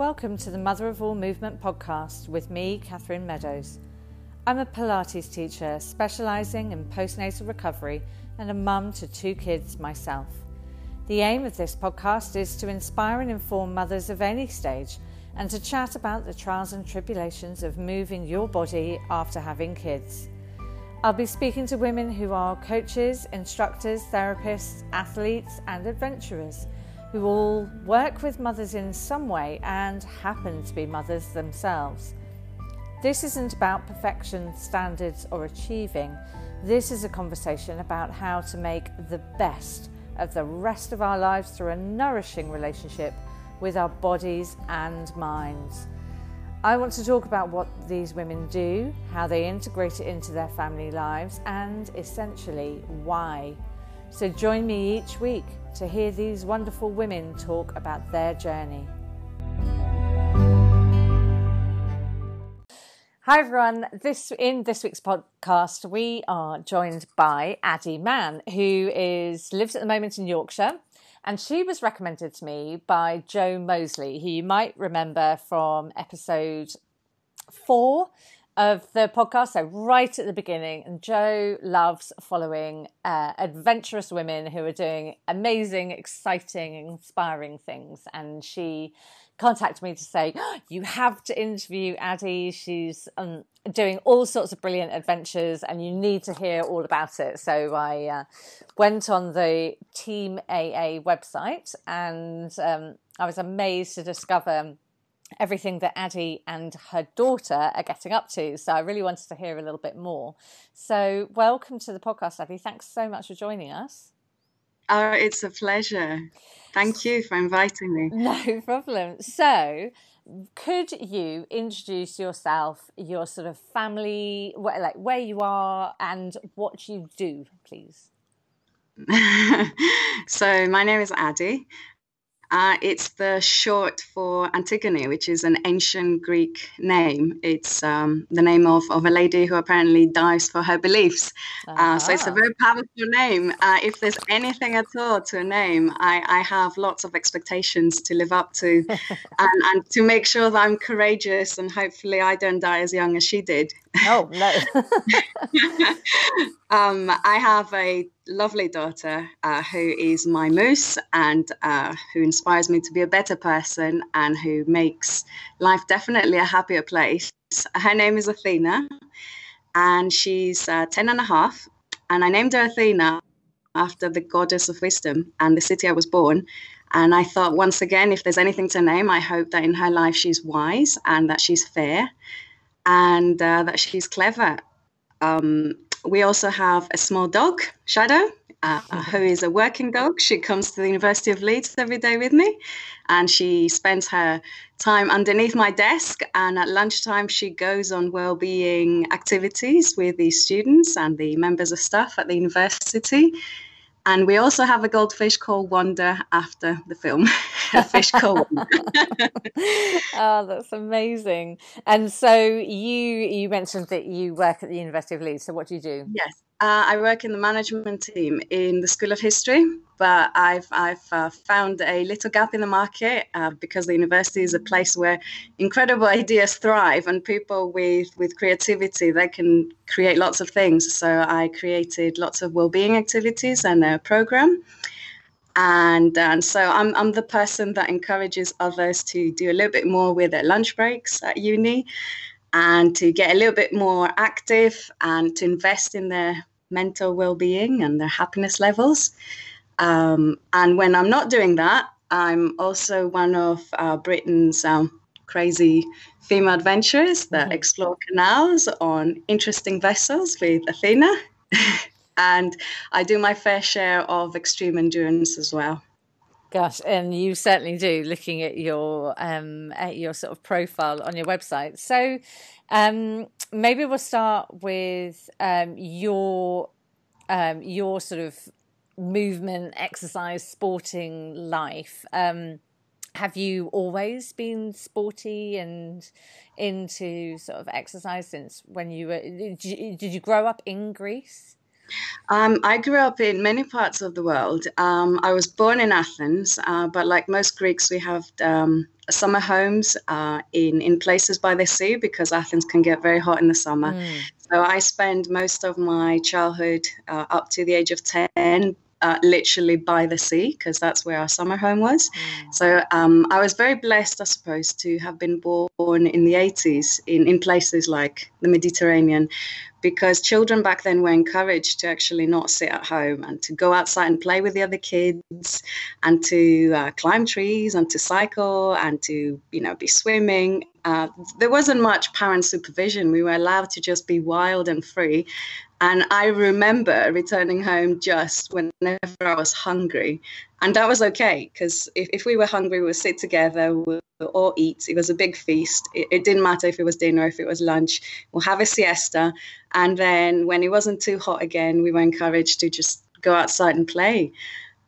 Welcome to the Mother of All Movement podcast with me, Catherine Meadows. I'm a Pilates teacher specialising in postnatal recovery and a mum to two kids myself. The aim of this podcast is to inspire and inform mothers of any stage and to chat about the trials and tribulations of moving your body after having kids. I'll be speaking to women who are coaches, instructors, therapists, athletes, and adventurers who all work with mothers in some way and happen to be mothers themselves. This isn't about perfection, standards, or achieving. This is a conversation about how to make the best of the rest of our lives through a nourishing relationship with our bodies and minds. I want to talk about what these women do, how they integrate it into their family lives, and essentially why. So join me each week to hear these wonderful women talk about their journey. Hi everyone. This in this week's podcast, we are joined by Addi Man, who is lives at the moment in Yorkshire, and she was recommended to me by Joe Mosley, who you might remember from episode four of the podcast. So, right at the beginning, and Joe loves following uh, adventurous women who are doing amazing, exciting, inspiring things. And she contacted me to say, oh, You have to interview Addi. She's um, doing all sorts of brilliant adventures, and you need to hear all about it. So, I uh, went on the Team AA website and um, I was amazed to discover everything that Addi and her daughter are getting up to. So I really wanted to hear a little bit more. So welcome to the podcast, Addi. Thanks so much for joining us. Oh, it's a pleasure. Thank you for inviting me. No problem. So, could you introduce yourself, your sort of family, like where you are, and what you do, please? so, my name is Addi. Uh, it's the short for Antigone, which is an ancient Greek name. It's um, the name of, of a lady who apparently dies for her beliefs. Uh-huh. Uh, so it's a very powerful name. Uh, if there's anything at all to a name, I, I have lots of expectations to live up to and, and to make sure that I'm courageous and hopefully I don't die as young as she did. Oh, no. um, I have a lovely daughter uh, who is my moose and uh, who inspires me to be a better person and who makes life definitely a happier place. Her name is Athina and she's uh, 10 and a half. And I named her Athina after the goddess of wisdom and the city I was born. And I thought, once again, if there's anything to name, I hope that in her life she's wise and that she's fair and uh, that she's clever. Um, we also have a small dog, Shadow, uh, who is a working dog. She comes to the University of Leeds every day with me, and she spends her time underneath my desk. And at lunchtime, she goes on well-being activities with the students and the members of staff at the university. And we also have a goldfish called Wanda after the film, a fish called. oh, that's amazing! And so you you mentioned that you work at the University of Leeds. So what do you do? Yes, uh, I work in the management team in the School of History, but I've I've uh, found a little gap in the market uh, because the university is a place where incredible ideas thrive and people with with creativity they can create lots of things. So I created lots of well-being activities and a program. And, and so I'm, I'm the person that encourages others to do a little bit more with their lunch breaks at uni and to get a little bit more active and to invest in their mental well-being and their happiness levels. Um, and when I'm not doing that, I'm also one of uh, Britain's um, crazy female adventurers that mm-hmm. explore canals on interesting vessels with Athina. and I do my fair share of extreme endurance as well. Gosh, and you certainly do. Looking at your um, at your sort of profile on your website, so um, maybe we'll start with um, your um, your sort of movement, exercise, sporting life. Um, have you always been sporty and into sort of exercise since when you were? Did you, did you grow up in Greece? Um, I grew up in many parts of the world. Um, I was born in Athens, uh, but like most Greeks, we have um, summer homes uh, in in places by the sea because Athens can get very hot in the summer. Mm. So I spend most of my childhood uh, up to the age of ten uh, literally by the sea because that's where our summer home was. Mm. So um, I was very blessed, I suppose, to have been born in the 80s in, in places like the Mediterranean because children back then were encouraged to actually not sit at home and to go outside and play with the other kids and to uh, climb trees and to cycle and to you know be swimming uh, there wasn't much parent supervision we were allowed to just be wild and free and I remember returning home just whenever I was hungry. And that was okay because if, if we were hungry, we would sit together, we would all eat. It was a big feast. It, it didn't matter if it was dinner, if it was lunch. We'll have a siesta. And then when it wasn't too hot again, we were encouraged to just go outside and play.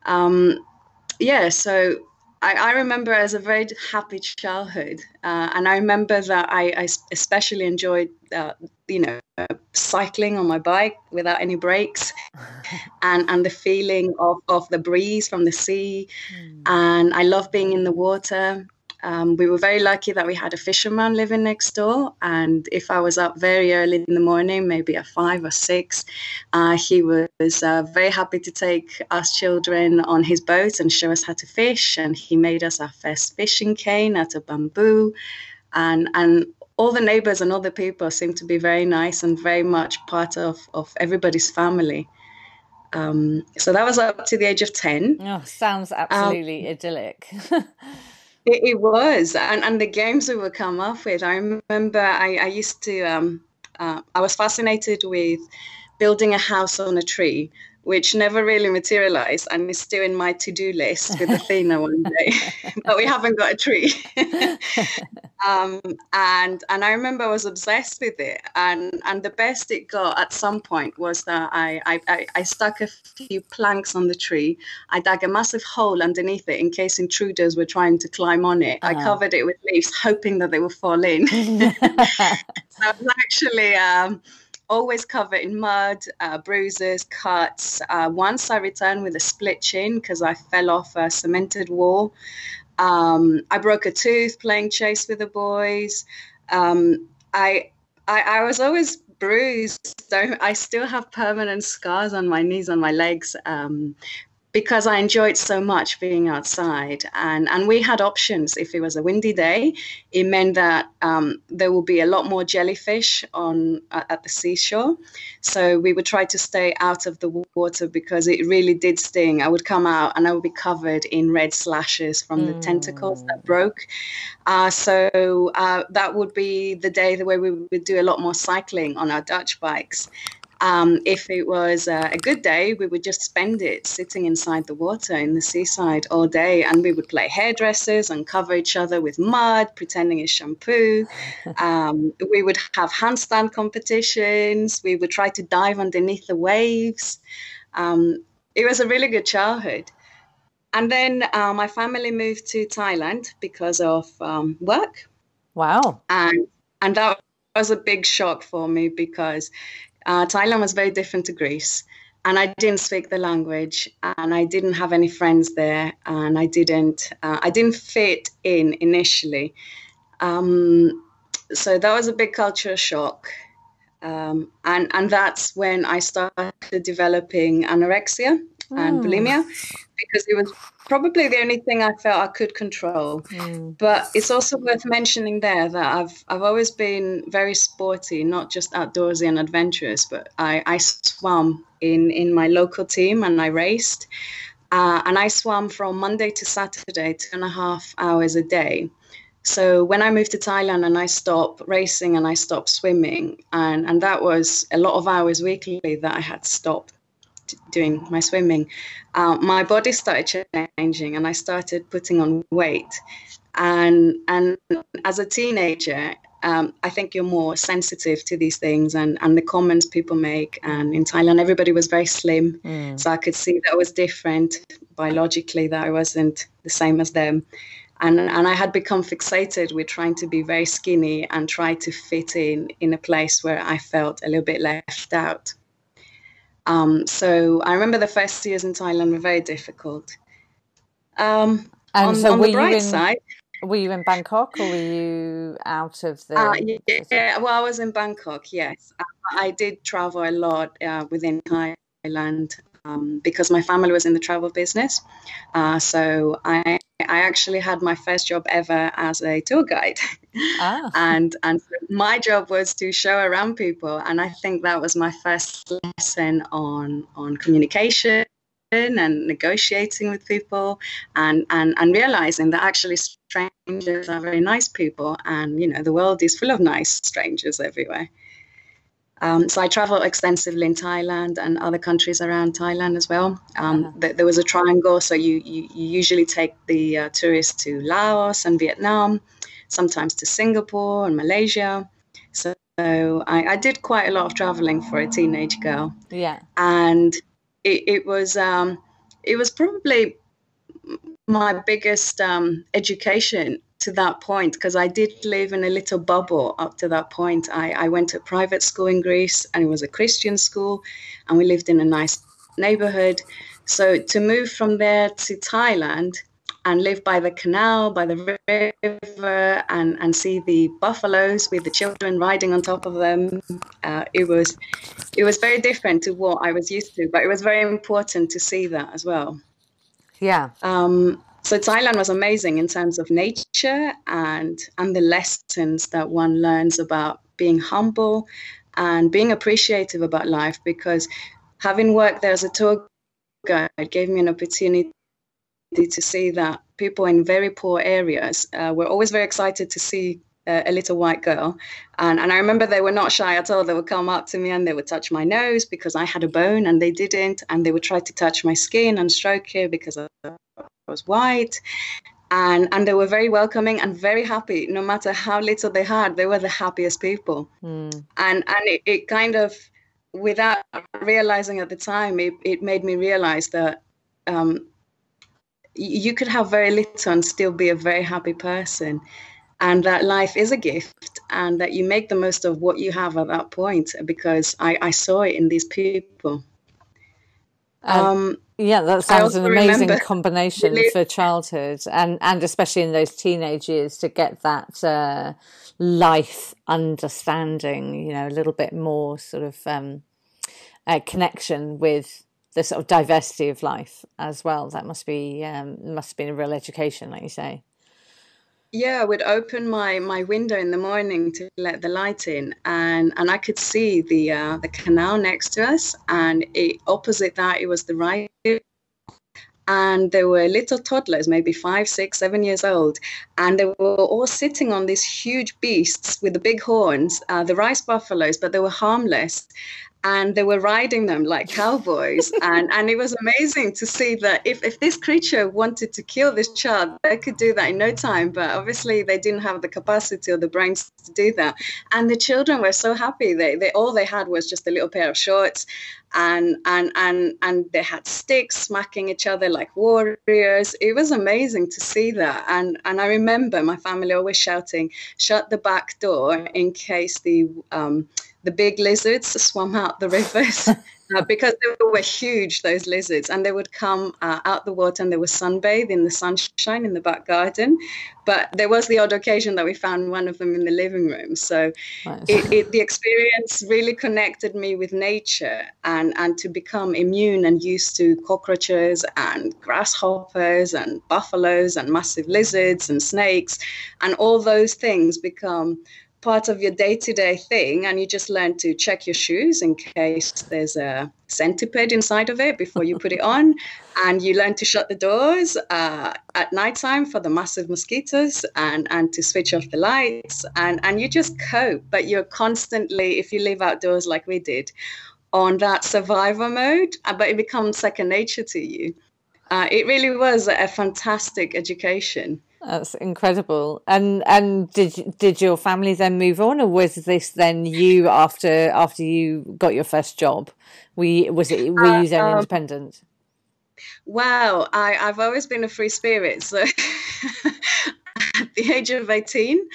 Um, yeah, so I, I, remember as a very happy childhood, uh, and I remember that I, I especially enjoyed, uh, you know, cycling on my bike without any brakes, and and the feeling of of the breeze from the sea, mm. and I love being in the water. Um, we were very lucky that we had a fisherman living next door. And if I was up very early in the morning, maybe at five or six, uh, he was uh, very happy to take us children on his boat and show us how to fish. And he made us our first fishing cane out of bamboo. And, and all the neighbors and all the people seemed to be very nice and very much part of, of everybody's family. Um, so that was up to the age of 10. Oh, sounds absolutely um, idyllic. It, it, was, and and the games we would come up with. I remember I, I used to. Um, uh, I was fascinated with building a house on a tree which never really materialized and is still in my to-do list with Athina one day, but we haven't got a tree. um, and and I remember I was obsessed with it, and and the best it got at some point was that I I, I stuck a few planks on the tree. I dug a massive hole underneath it in case intruders were trying to climb on it. Uh-huh. I covered it with leaves, hoping that they would fall in. so I was actually. Um, always covered in mud, uh, bruises, cuts. Uh, once I returned with a split chin because I fell off a cemented wall. Um, I broke a tooth playing chase with the boys. Um, I, I, I was always bruised. So I still have permanent scars on my knees, on my legs, um, because I enjoyed so much being outside. And, and we had options. If it was a windy day, it meant that um, there would be a lot more jellyfish on uh, at the seashore. So we would try to stay out of the water because it really did sting. I would come out and I would be covered in red slashes from mm. the tentacles that broke. Uh, so uh, that would be the day the way we would do a lot more cycling on our Dutch bikes. Um, if it was uh, a good day, we would just spend it sitting inside the water in the seaside all day, and we would play hairdressers and cover each other with mud, pretending it's shampoo. Um, we would have handstand competitions. We would try to dive underneath the waves. Um, it was a really good childhood. And then uh, my family moved to Thailand because of um, work. Wow. And and that was a big shock for me because uh, Thailand was very different to Greece, and I didn't speak the language, and I didn't have any friends there, and I didn't uh, I didn't fit in initially. Um, so that was a big cultural shock. Um, and and that's when I started developing anorexia and oh. bulimia because it was probably the only thing I felt I could control. Mm. But it's also worth mentioning there that I've I've always been very sporty, not just outdoorsy and adventurous, but I, I swam in in my local team and I raced. Uh, and I swam from Monday to Saturday, two and a half hours a day. So when I moved to Thailand and I stopped racing and I stopped swimming, and, and that was a lot of hours weekly that I had stopped doing my swimming, uh, my body started changing and I started putting on weight. And and as a teenager, um, I think you're more sensitive to these things and, and the comments people make. And in Thailand, everybody was very slim. Mm. So I could see that I was different biologically, that I wasn't the same as them. And, and I had become fixated with trying to be very skinny and try to fit in in a place where I felt a little bit left out. Um, so I remember the first years in Thailand were very difficult. Um, and on, so on the bright in, side, were you in Bangkok or were you out of the? Uh, yeah, yeah, well, I was in Bangkok. Yes, I, I did travel a lot uh, within Thailand um, because my family was in the travel business. Uh, so I I actually had my first job ever as a tour guide, ah. and and my job was to show around people, and I think that was my first lesson on on communication and negotiating with people and, and, and realizing that actually strangers are very nice people and you know the world is full of nice strangers everywhere um, so I travel extensively in Thailand and other countries around Thailand as well. Um, uh-huh. th- there was a triangle, so you, you, you usually take the uh, tourists to Laos and Vietnam, sometimes to Singapore and Malaysia. So I, I did quite a lot of traveling for a teenage girl. Yeah, and it, it was um, it was probably my biggest um, education to that point because I did live in a little bubble up to that point. I, I went to private school in Greece and it was a Christian school, and we lived in a nice neighborhood. So to move from there to Thailand and live by the canal, by the river, and, and see the buffaloes with the children riding on top of them, uh, it was it was very different to what I was used to. But it was very important to see that as well. Yeah. Um, so Thailand was amazing in terms of nature and and the lessons that one learns about being humble and being appreciative about life because having worked there as a tour guide gave me an opportunity to see that people in very poor areas uh, were always very excited to see a little white girl. And, and I remember they were not shy at all. They would come up to me and they would touch my nose because I had a bone and they didn't. And they would try to touch my skin and stroke it because I was white. And, and they were very welcoming and very happy. No matter how little they had, they were the happiest people. Mm. And, and it, it kind of, without realizing at the time, it, it made me realize that um, you could have very little and still be a very happy person and that life is a gift and that you make the most of what you have at that point because I, I saw it in these people. Um, um, yeah, that sounds an amazing combination for childhood and, and especially in those teenage years to get that uh, life understanding, you know, a little bit more sort of um, uh, connection with the sort of diversity of life as well. That must be um, must have been a real education, like you say. Yeah, I would open my my window in the morning to let the light in, and and I could see the uh, the canal next to us, and it, opposite that it was the right. And there were little toddlers, maybe five, six, seven years old, and they were all sitting on these huge beasts with the big horns, uh, the rice buffaloes, but they were harmless and they were riding them like cowboys. And and it was amazing to see that if, if this creature wanted to kill this child they could do that in no time. But obviously they didn't have the capacity or the brains to do that. And the children were so happy. They, they all they had was just a little pair of shorts and and and and they had sticks smacking each other like warriors. It was amazing to see that. And and i remember my family always shouting shut the back door in case the um, the big lizards swam out the rivers uh, because they were huge, those lizards, and they would come uh, out the water and they would sunbathe in the sunshine in the back garden. But there was the odd occasion that we found one of them in the living room. So nice. it, it, the experience really connected me with nature and, and to become immune and used to cockroaches and grasshoppers and buffaloes and massive lizards and snakes and all those things become part of your day-to-day thing and you just learn to check your shoes in case there's a centipede inside of it before you put it on. And you learn to shut the doors uh, at nighttime for the massive mosquitoes and, and to switch off the lights. And, and you just cope but you're constantly if you live outdoors like we did on that survivor mode uh, but it becomes second nature to you. Uh, it really was a fantastic education that's incredible. And and did did your family then move on, or was this then you after after you got your first job? We was it were you then uh, um, independent? Wow, I I've always been a free spirit. So at the age of eighteen,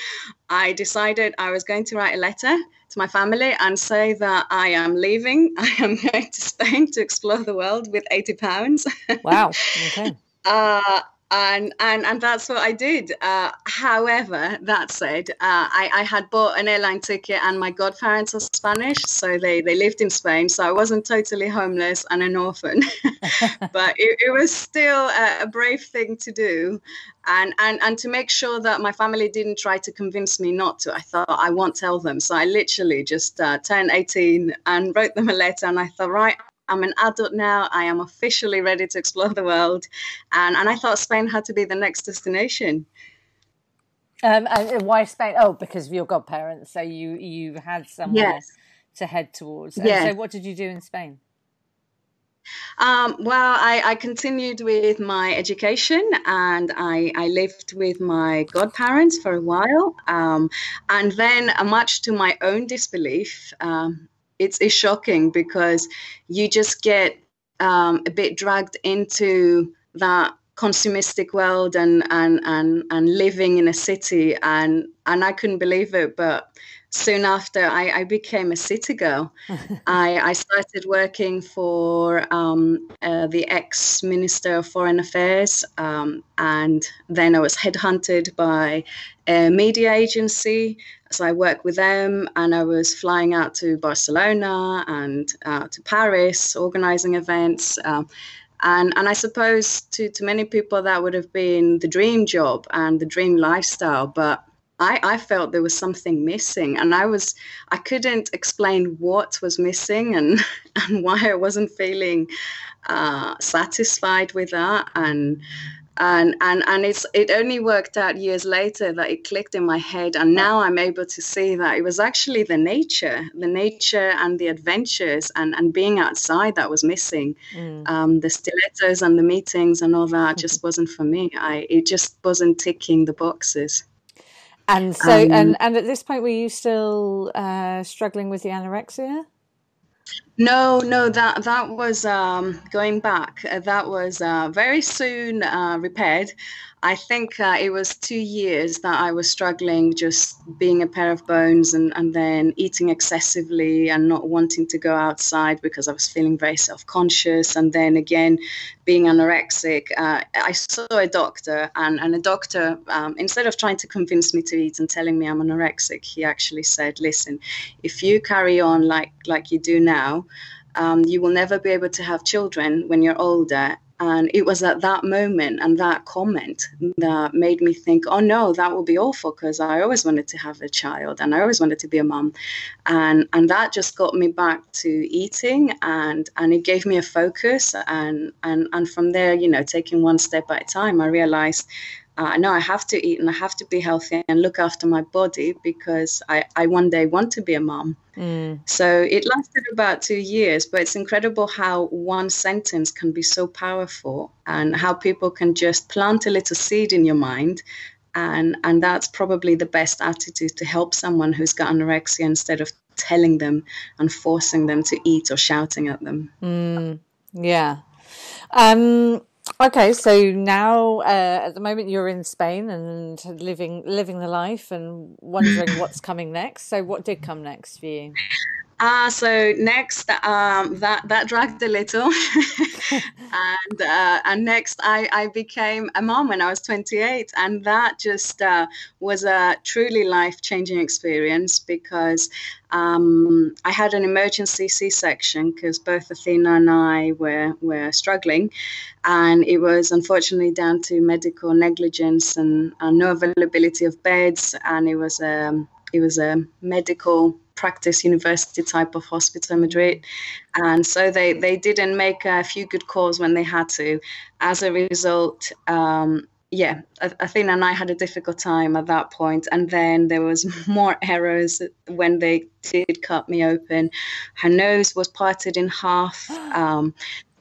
I decided I was going to write a letter to my family and say that I am leaving. I am going to Spain to explore the world with eighty pounds. Wow. Okay. Uh, and and and that's what I did. Uh, however, that said, uh, I, I had bought an airline ticket, and my godparents are Spanish, so they they lived in Spain, so I wasn't totally homeless and an orphan, but it, it was still a, a, brave thing to do, and and and to make sure that my family didn't try to convince me not to. I thought I won't tell them, so I literally just uh, turned 18 and wrote them a letter, and I thought, right, I'm an adult now. I am officially ready to explore the world. And, and I thought Spain had to be the next destination. Um, and why Spain? Oh, because of your godparents. So you you had somewhere yes. to head towards. Yeah. So what did you do in Spain? Um, well, I, I, continued with my education and I, I, lived with my godparents for a while. Um, and then, uh, much to my own disbelief, um, it's, it's shocking because you just get um, a bit dragged into that consumistic world and and and and living in a city and and I couldn't believe it but soon after I, I became a city girl I, I started working for um, uh, the ex minister of foreign affairs um, and then I was headhunted by a media agency so I worked with them and I was flying out to Barcelona and uh, to Paris, organizing events. Um, and, and I suppose to, to many people that would have been the dream job and the dream lifestyle. But I, I felt there was something missing and I was I couldn't explain what was missing and, and why I wasn't feeling uh, satisfied with that. And and and and it's it only worked out years later that it clicked in my head and now i'm able to see that it was actually the nature the nature and the adventures and and being outside that was missing mm. um, the stilettos and the meetings and all that just wasn't for me i it just wasn't ticking the boxes and so um, and and at this point were you still uh, struggling with the anorexia no, no, that that was um, going back. Uh, that was uh, very soon uh, repaired. I think uh, it was two years that I was struggling, just being a pair of bones, and, and then eating excessively and not wanting to go outside because I was feeling very self conscious. And then again, being anorexic. Uh, I saw a doctor, and, and a doctor, um, instead of trying to convince me to eat and telling me I'm anorexic, he actually said, Listen, if you carry on like, like you do now, um, you will never be able to have children when you're older and it was at that moment and that comment that made me think, oh no, that will be awful because I always wanted to have a child and I always wanted to be a mom. And and that just got me back to eating and and it gave me a focus and and and from there, you know, taking one step at a time, I realized uh, no, I have to eat and I have to be healthy and look after my body because I, I one day want to be a mom. Mm. So it lasted about two years, but it's incredible how one sentence can be so powerful and how people can just plant a little seed in your mind. And, and that's probably the best attitude to help someone who's got anorexia instead of telling them and forcing them to eat or shouting at them. Mm. Yeah. Um, Okay, so now uh, at the moment you're in Spain and living living the life and wondering what's coming next. So, what did come next for you? Uh, so next, um, that that dragged a little, and uh, and next I, I became a mom when I was 28, and that just uh, was a truly life changing experience because um, I had an emergency C-section because both Athina and I were were struggling, and it was unfortunately down to medical negligence and, and no availability of beds, and it was a um, it was a medical practice university type of hospital in Madrid. And so they, they didn't make a few good calls when they had to. As a result, um, yeah, Athina and I had a difficult time at that point. And then there was more errors when they did cut me open. Her nose was parted in half. Um,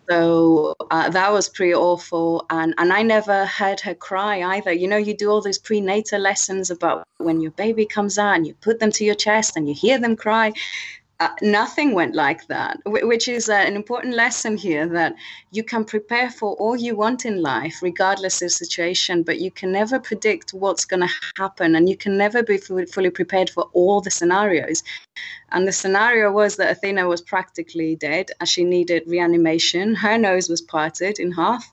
so uh, that was pretty awful. And, and I never heard her cry either. You know, you do all these prenatal lessons about when your baby comes out and you put them to your chest and you hear them cry. Uh, nothing went like that, which is uh, an important lesson here that you can prepare for all you want in life, regardless of situation, but you can never predict what's going to happen and you can never be fully, prepared for all the scenarios. And the scenario was that Athina was practically dead and she needed reanimation. Her nose was parted in half,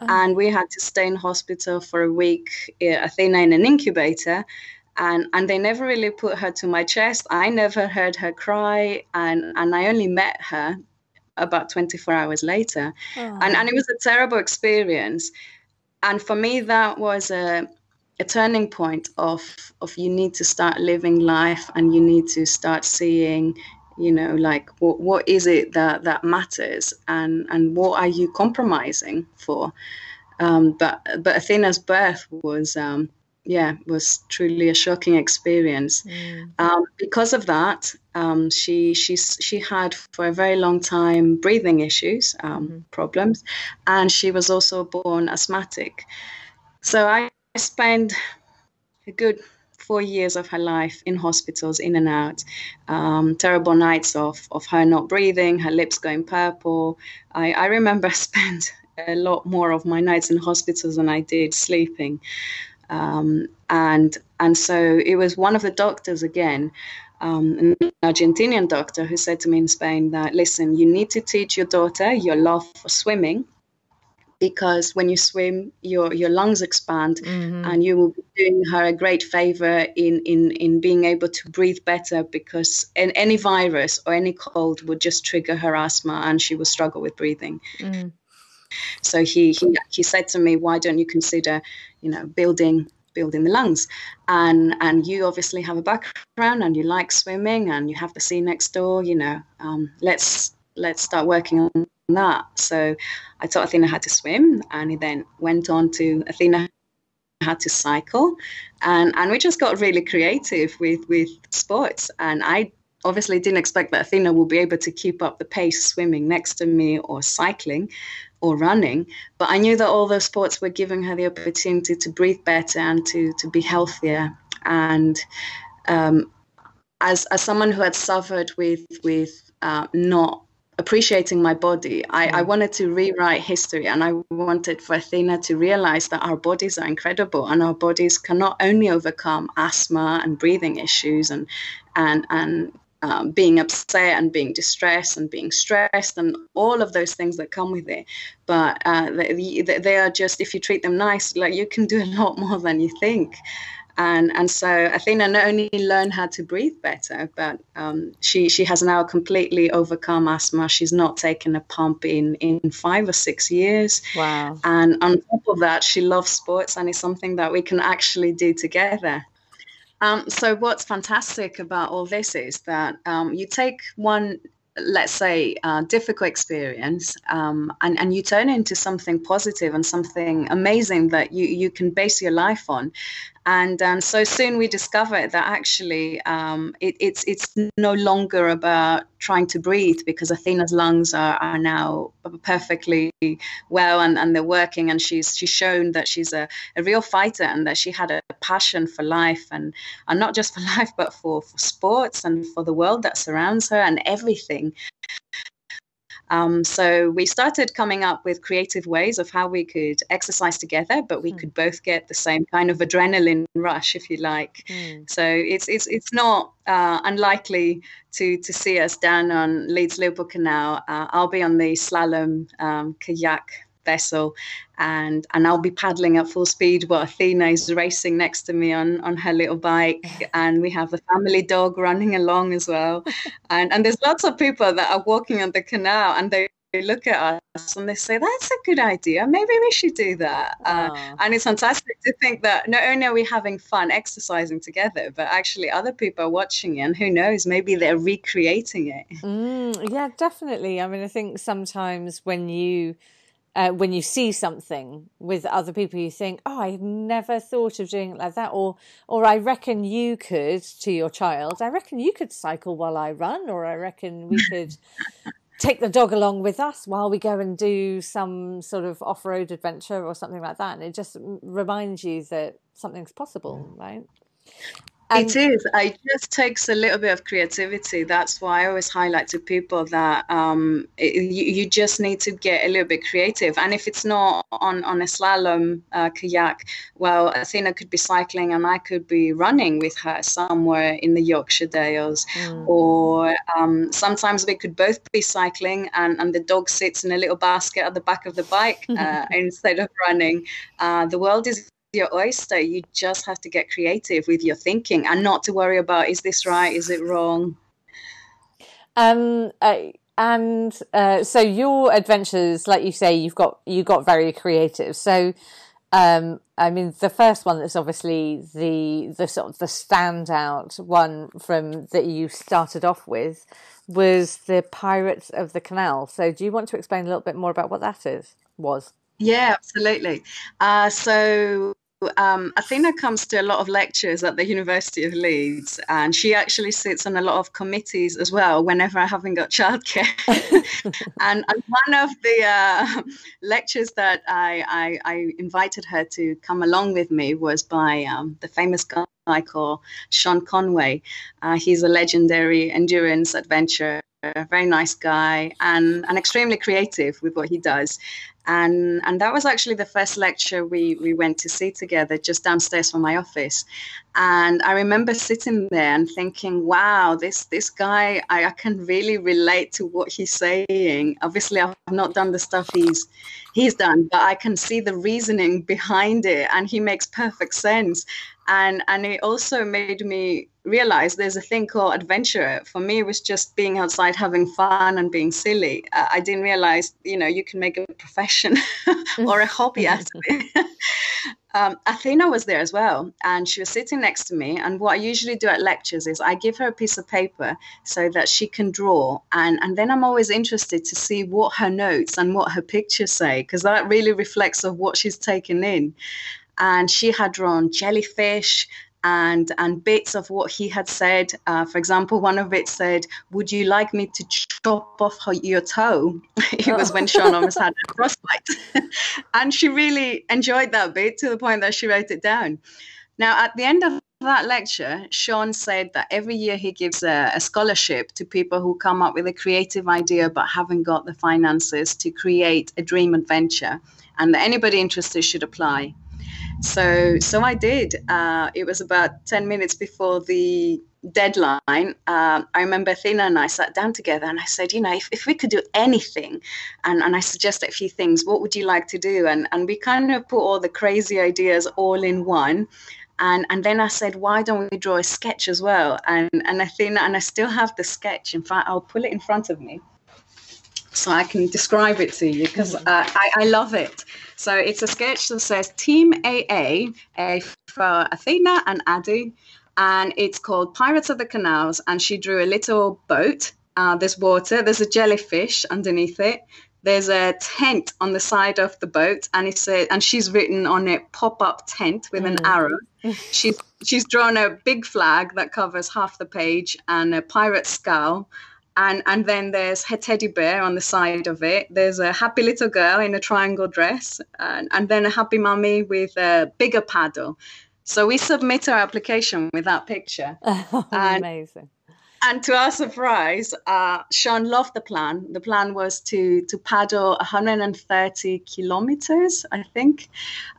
oh. and we had to stay in hospital for a week, uh, Athina in an incubator and and they never really put her to my chest. I never heard her cry and and i only met her about 24 hours later. Oh. and and it was a terrible experience. And for me that was a a turning point of of you need to start living life and you need to start seeing you know like what what is it that that matters and and what are you compromising for? Um, but but Athina's birth was um, yeah, was truly a shocking experience. Mm. Um, because of that, um, she she she had for a very long time breathing issues, um, mm. problems, and she was also born asthmatic. So I spent a good four years of her life in hospitals, in and out. Um, terrible nights of of her not breathing, her lips going purple. I, I remember I spent a lot more of my nights in hospitals than I did sleeping. Um, and and so it was one of the doctors again, um, an Argentinian doctor, who said to me in Spain that listen, you need to teach your daughter your love for swimming, because when you swim, your your lungs expand, mm-hmm. and you will be doing her a great favor in in in being able to breathe better. Because any virus or any cold would just trigger her asthma, and she will struggle with breathing. Mm. So he, he he said to me, "Why don't you consider, you know, building building the lungs?" And and you obviously have a background and you like swimming and you have the sea next door. You know, um, let's let's start working on that. So I taught Athina how to swim, and he then went on to Athina had to cycle and and we just got really creative with with sports and i obviously didn't expect that athina will be able to keep up the pace swimming next to me or cycling or running. But I knew that all those sports were giving her the opportunity to breathe better and to to be healthier. And um, as as someone who had suffered with with uh, not appreciating my body, I, I mm. wanted to rewrite history, and I wanted for Athina to realize that our bodies are incredible, and our bodies can not only overcome asthma and breathing issues and and and um, being upset and being distressed and being stressed and all of those things that come with it. But uh, they, they are just, if you treat them nice, like you can do a lot more than you think. And, and so Athina not only learned how to breathe better, but um, she, she has now completely overcome asthma. She's not taken a pump in, in five or six years. Wow. And on top of that, she loves sports and it's something that we can actually do together. Um, so what's fantastic about all this is that um, you take one let's say uh, difficult experience um, and, and you turn it into something positive and something amazing that you, you can base your life on and um, so soon we discovered that actually um, it, it's it's no longer about trying to breathe because Athina's lungs are, are now perfectly well and, and they're working. And she's she's shown that she's a, a real fighter and that she had a passion for life and, and not just for life but for, for sports and for the world that surrounds her and everything um, so we started coming up with creative ways of how we could exercise together, but we mm. could both get the same kind of adrenaline rush, if you like. Mm. So it's it's it's not uh, unlikely to to see us down on Leeds Liverpool Canal. Uh, I'll be on the slalom um, kayak vessel and and I'll be paddling at full speed while Athina is racing next to me on on her little bike and we have the family dog running along as well. And and there's lots of people that are walking on the canal and they look at us and they say that's a good idea. Maybe we should do that. Uh, and it's fantastic to think that not only are we having fun exercising together but actually other people are watching it and who knows maybe they're recreating it. Mm, yeah definitely. I mean i think sometimes when you uh, when you see something with other people, you think, "Oh, I never thought of doing it like that," or "Or I reckon you could." To your child, I reckon you could cycle while I run, or I reckon we could take the dog along with us while we go and do some sort of off-road adventure or something like that. And it just reminds you that something's possible, right? And it is. It just takes a little bit of creativity. That's why I always highlight to people that um, it, you, you, just need to get a little bit creative. And if it's not on, on a slalom uh, kayak, well, Athina could be cycling and I could be running with her somewhere in the Yorkshire Dales. Mm. Or um, sometimes we could both be cycling and, and the dog sits in a little basket at the back of the bike uh, instead of running. Uh, the world is your oyster. You just have to get creative with your thinking and not to worry about is this right, is it wrong. Um, and uh, so your adventures, like you say, you've got you got very creative. So, um, I mean, the first one that's obviously the the sort of the standout one from that you started off with was the Pirates of the Canal. So, do you want to explain a little bit more about what that is? Was yeah, absolutely. Uh, so um, Athina comes to a lot of lectures at the University of Leeds, and she actually sits on a lot of committees as well whenever I haven't got childcare. and, and, one of the uh, lectures that I, I, I, invited her to come along with me was by um, the famous guy called Sean Conway. Uh, he's a legendary endurance adventurer a very nice guy and, and extremely creative with what he does. And and that was actually the first lecture we we went to see together just downstairs from my office. And i remember sitting there and thinking wow this this guy I, I can really relate to what he's saying. Obviously i've not done the stuff he's he's done but i can see the reasoning behind it and he makes perfect sense and and it also made me realize there's a thing called adventure. For me it was just being outside having fun and being silly. Uh, i didn't realize you know you can make a profession or a hobby out of it. Um, athina was there as well and she was sitting next to me. And what i usually do at lectures is i give her a piece of paper so that she can draw. And and then i'm always interested to see what her notes and what her pictures say because that really reflects of what she's taken in and she had drawn jellyfish and and bits of what he had said. Uh, for example, one of it said, "Would you like me to chop off her, your toe?" it was when Sean almost had a frostbite, and she really enjoyed that bit to the point that she wrote it down. Now, at the end of that lecture, Sean said that every year he gives a, a, scholarship to people who come up with a creative idea but haven't got the finances to create a dream adventure, and that anybody interested should apply. So, so I did. Uh, it was about 10 minutes before the deadline. Uh, I remember Athina and I sat down together and I said, you know, if, if we could do anything, and, and I suggested a few things, what would you like to do? And, and we kind of put all the crazy ideas all in one. And, and then I said, why don't we draw a sketch as well? And, and Athina, and I still have the sketch. In fact, I'll pull it in front of me so I can describe it to you because uh, I, I love it. So it's a sketch that says Team AA, A for Athina and Addi, and it's called Pirates of the Canals. And she drew a little boat. Uh, there's water. There's a jellyfish underneath it. There's a tent on the side of the boat, and it's a, and she's written on it "pop up tent" with mm. an arrow. she's she's drawn a big flag that covers half the page and a pirate skull and and then there's her teddy bear on the side of it. There's a happy little girl in a triangle dress, and, and then a happy mummy with a bigger paddle. So we submit our application with that picture. Oh, amazing and to our surprise, uh, Sean loved the plan. The plan was to to paddle 130 kilometers, I think,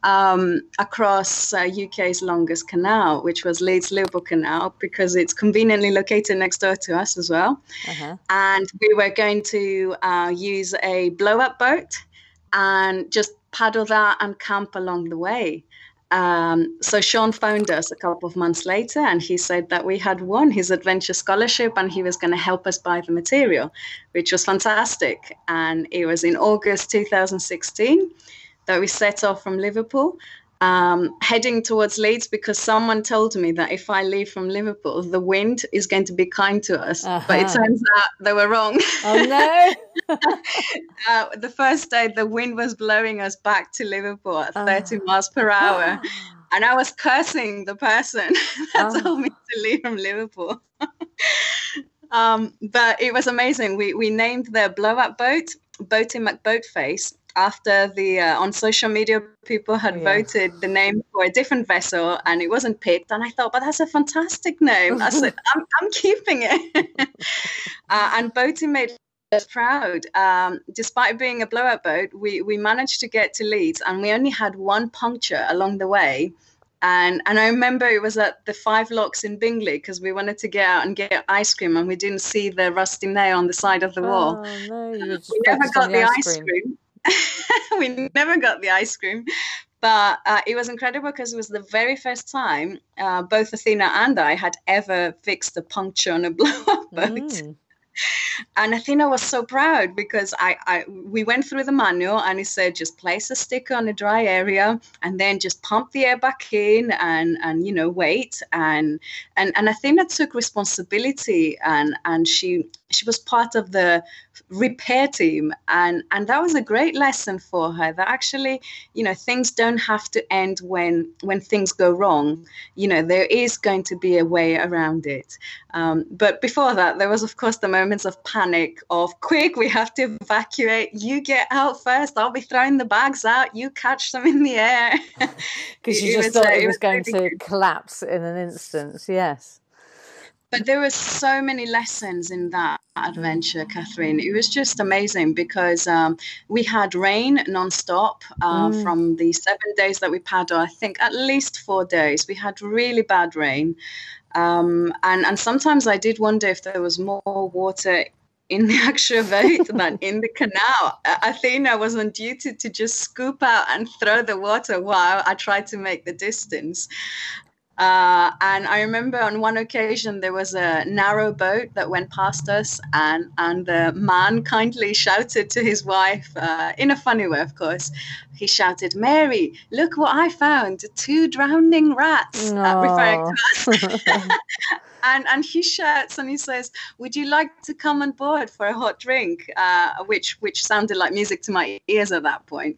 um, across uh, UK's longest canal, which was Leeds Liverpool Canal, because it's conveniently located next door to us as well. Uh-huh. And we were going to uh, use a blow up boat and just paddle that and camp along the way. Um, so Sean phoned us a couple of months later and he said that we had won his adventure scholarship and he was going to help us buy the material, which was fantastic. And it was in August 2016 that we set off from Liverpool um, heading towards Leeds because someone told me that if I leave from Liverpool, the wind is going to be kind to us. Uh-huh. But it turns out they were wrong. Oh no! uh, the first day, the wind was blowing us back to Liverpool at 30 uh-huh. miles per hour. and I was cursing the person that oh. told me to leave from Liverpool. um, but it was amazing. We, we named the blow up boat Boaty McBoatface after the uh, on social media people had yeah. voted the name for a different vessel and it wasn't picked and i thought but that's a fantastic name i said i'm, I'm keeping it uh, and boaty made us proud um, despite being a blowout boat we, we managed to get to leeds and we only had one puncture along the way and and I remember it was at the Five Locks in Bingley because we wanted to get out and get ice cream, and we didn't see the rusty nail on the side of the wall. Oh, no, we never got the, ice cream. cream. we never got the ice cream, but uh, it was incredible because it was the very first time uh, both Athina and I had ever fixed a puncture on a blow-up boat. Mm and Athina was so proud because I, I we went through the manual and he said just place a sticker on a dry area and then just pump the air back in and and you know wait and and and Athina took responsibility and and she she was part of the repair team and and that was a great lesson for her that actually you know things don't have to end when when things go wrong. You know there is going to be a way around it. Um, but before that there was of course the moments of panic of quick we have to evacuate. You get out first. I'll be throwing the bags out. You catch them in the air. Because you just thought it was, going to collapse in an instant. Yes but there were so many lessons in that adventure, Catherine. It was just amazing because um, we had rain nonstop uh, mm. from the seven days that we paddled. I think at least four days. We had really bad rain. Um, and, and sometimes I did wonder if there was more water in the actual boat than in the canal. Athina was on duty to just scoop out and throw the water while I tried to make the distance. Uh, and I remember on one occasion there was a narrow boat that went past us, and and the man kindly shouted to his wife uh, in a funny way, of course. He shouted, "Mary, look what I found! Two drowning rats!" Uh, referring to us. and and he shouts and he says, "Would you like to come on board for a hot drink?" Uh, which which sounded like music to my ears at that point,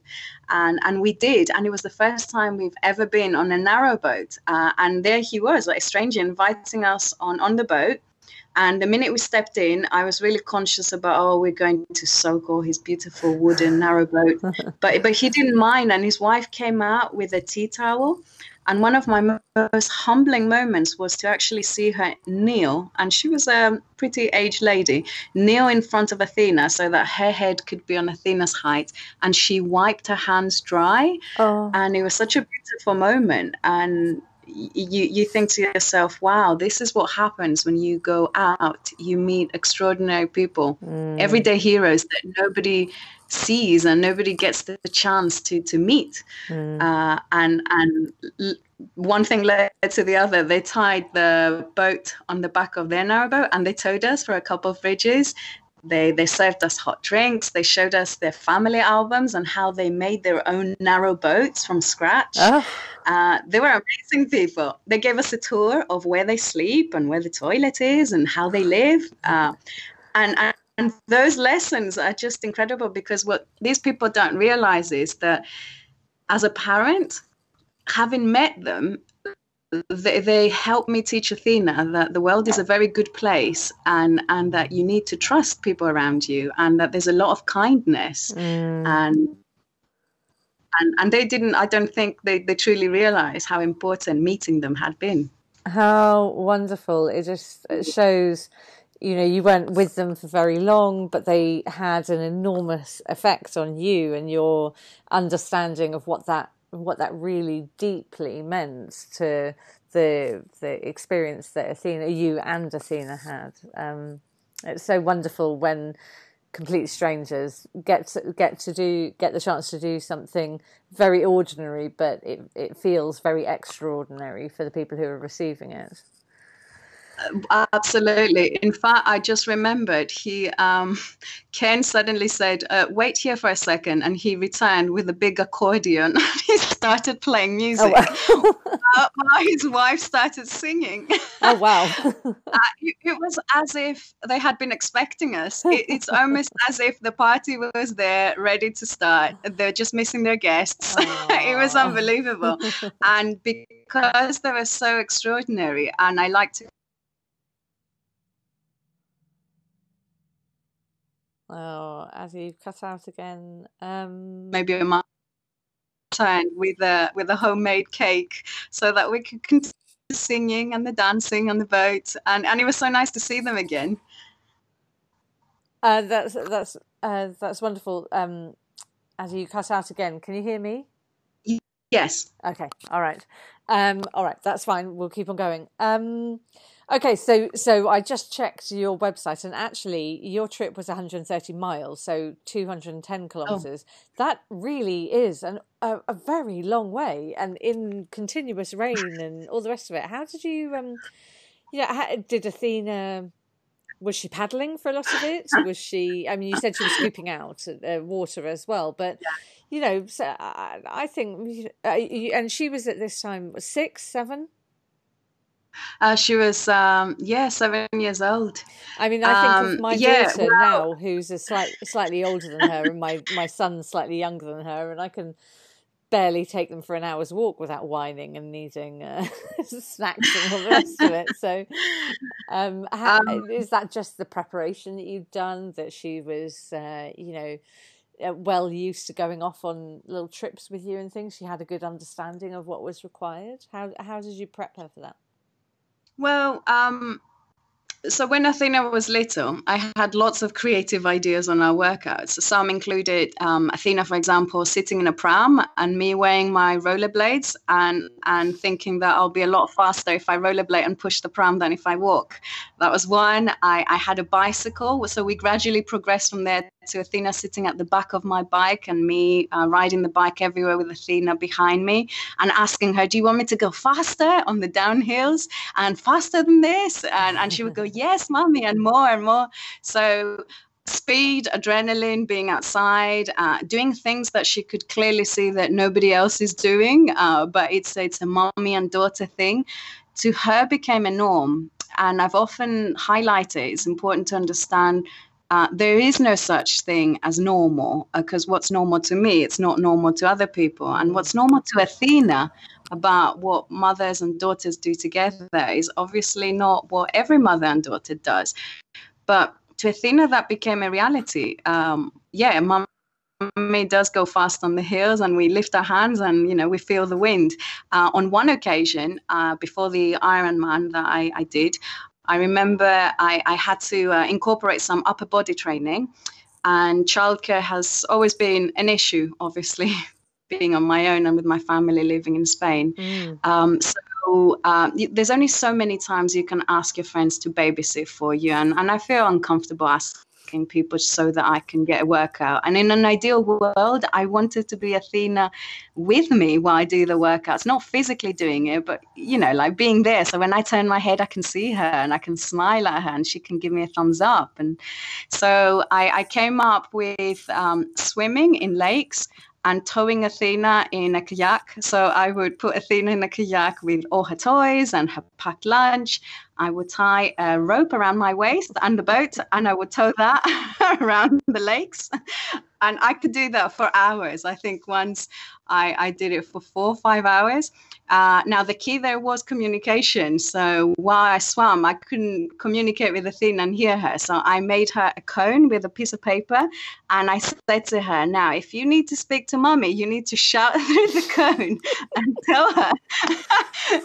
and and we did, and it was the first time we've ever been on a narrow boat, uh, and there he was, like a stranger, inviting us on on the boat. And the minute we stepped in, I was really conscious about, oh, we're going to soak all his beautiful wooden narrow boat. but but he didn't mind, and his wife came out with a tea towel and one of my most humbling moments was to actually see her kneel, and she was a pretty aged lady, kneel in front of Athina so that her head could be on Athina's height, and she wiped her hands dry. Oh. And it was such a beautiful moment. And you you think to yourself, wow, this is what happens when you go out. You meet extraordinary people, mm. everyday heroes that nobody sees and nobody gets the chance to to meet. Mm. Uh, and and one thing led to the other. They tied the boat on the back of their narrowboat and they towed us for a couple of bridges. They they served us hot drinks. They showed us their family albums and how they made their own narrow boats from scratch. Oh. Uh, they were amazing people. They gave us a tour of where they sleep and where the toilet is and how they live. Uh, and, and and those lessons are just incredible because what these people don't realize is that as a parent, having met them, they, they help me teach Athina that the world is a very good place and, and that you need to trust people around you and that there's a lot of kindness. Mm. And and and they didn't i don't think they, they truly realized how important meeting them had been how wonderful it just it shows you know you weren't with them for very long but they had an enormous effect on you and your understanding of what that what that really deeply meant to the the experience that Athina you and Athina had. Um, it's so wonderful when complete strangers get to, get to do get the chance to do something very ordinary but it it feels very extraordinary for the people who are receiving it Absolutely. In fact, I just remembered he, um, Ken suddenly said, uh, "Wait here for a second. and he returned with a big accordion. he started playing music oh, wow. uh, while his wife started singing. Oh wow! uh, it, it, was as if they had been expecting us. It, it's almost as if the party was there, ready to start. They're just missing their guests. it was unbelievable, and because they were so extraordinary, and I like to Oh, as you cut out again. Um... Maybe a time with a with a homemade cake, so that we could continue singing and the dancing on the boat, and and it was so nice to see them again. Uh, that's that's uh, that's wonderful. Um, as you cut out again, can you hear me? Yes. Okay. All right. Um, all right. That's fine. We'll keep on going. Um, okay. So, so I just checked your website, and actually, your trip was 130 miles, so 210 kilometers. Oh. That really is an, a, a, very long way, and in continuous rain and all the rest of it. How did you, um, you know, how, did Athina? Was she paddling for a lot of it? Was she? I mean, you said she was scooping out uh, water as well, but. You know, so I, I think, uh, and she was at this time six, seven. Uh, she was, um, yeah, seven years old. I mean, I think um, of my yeah, daughter well, now, who's a slight, slightly older than her, and my my son's slightly younger than her, and I can barely take them for an hour's walk without whining and needing uh, snacks and all the rest of it. So, um, how, um, is that just the preparation that you've done? That she was, uh, you know uh, well used to going off on little trips with you and things. She had a good understanding of what was required. How how did you prep her for that? Well, um, so when Athina was little, I had lots of creative ideas on our workouts. Some included um, Athina, for example, sitting in a pram and me wearing my rollerblades and and thinking that I'll be a lot faster if I rollerblade and push the pram than if I walk. That was one. I, I had a bicycle, so we gradually progressed from there to Athina sitting at the back of my bike and me uh, riding the bike everywhere with Athina behind me and asking her, Do you want me to go faster on the downhills and faster than this? And, and she would go, Yes, mommy, and more and more. So speed, adrenaline, being outside, uh, doing things that she could clearly see that nobody else is doing, uh, but it's it's a mommy and daughter thing. To her became a norm, and I've often highlighted it's important to understand uh, there is no such thing as normal because uh, what's normal to me, it's not normal to other people. And what's normal to Athina about what mothers and daughters do together is obviously not what every mother and daughter does. But to Athina, that became a reality. Um, yeah, mom does go fast on the hills and we lift our hands and you know we feel the wind uh, on one occasion uh, before the ironman that I, I, did I remember I, I had to uh, incorporate some upper body training, and childcare has always been an issue, obviously, being on my own and with my family living in Spain. Mm. Um, so uh, there's only so many times you can ask your friends to babysit for you, and, and I feel uncomfortable asking asking people so that I can get a workout. And in an ideal world, I wanted to be Athina with me while I do the workouts, not physically doing it, but you know, like being there. So when I turn my head, I can see her and I can smile at her and she can give me a thumbs up. And so I, I came up with um, swimming in lakes and towing Athina in a kayak. So I would put Athina in a kayak with all her toys and her packed lunch. I would tie a rope around my waist and the boat, and I would tow that around the lakes. And I could do that for hours. I think once I, I did it for four or five hours. Uh, now, the key there was communication. So while I swam, I couldn't communicate with the Athina and hear her. So I made her a cone with a piece of paper. And I said to her, Now, if you need to speak to mommy, you need to shout through the cone and tell her.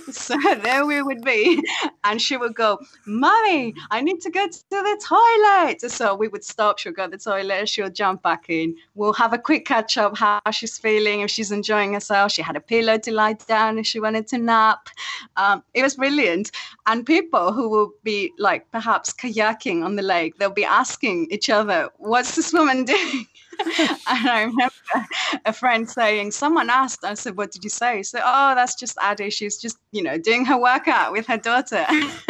so there we would be. And she would go, Mommy, I need to go to the toilet. So we would stop. She'll go to the toilet. She'll jump back in. We'll have a quick catch up, how she's feeling, if she's enjoying herself. She had a pillow to lie down she wanted to nap. Um, it was brilliant. And people who will be like perhaps kayaking on the lake, they'll be asking each other, What's this woman doing? and I remember a friend saying, someone asked, I said, what did you say? Said, oh, that's just Addi. She's just, you know, doing her workout with her daughter.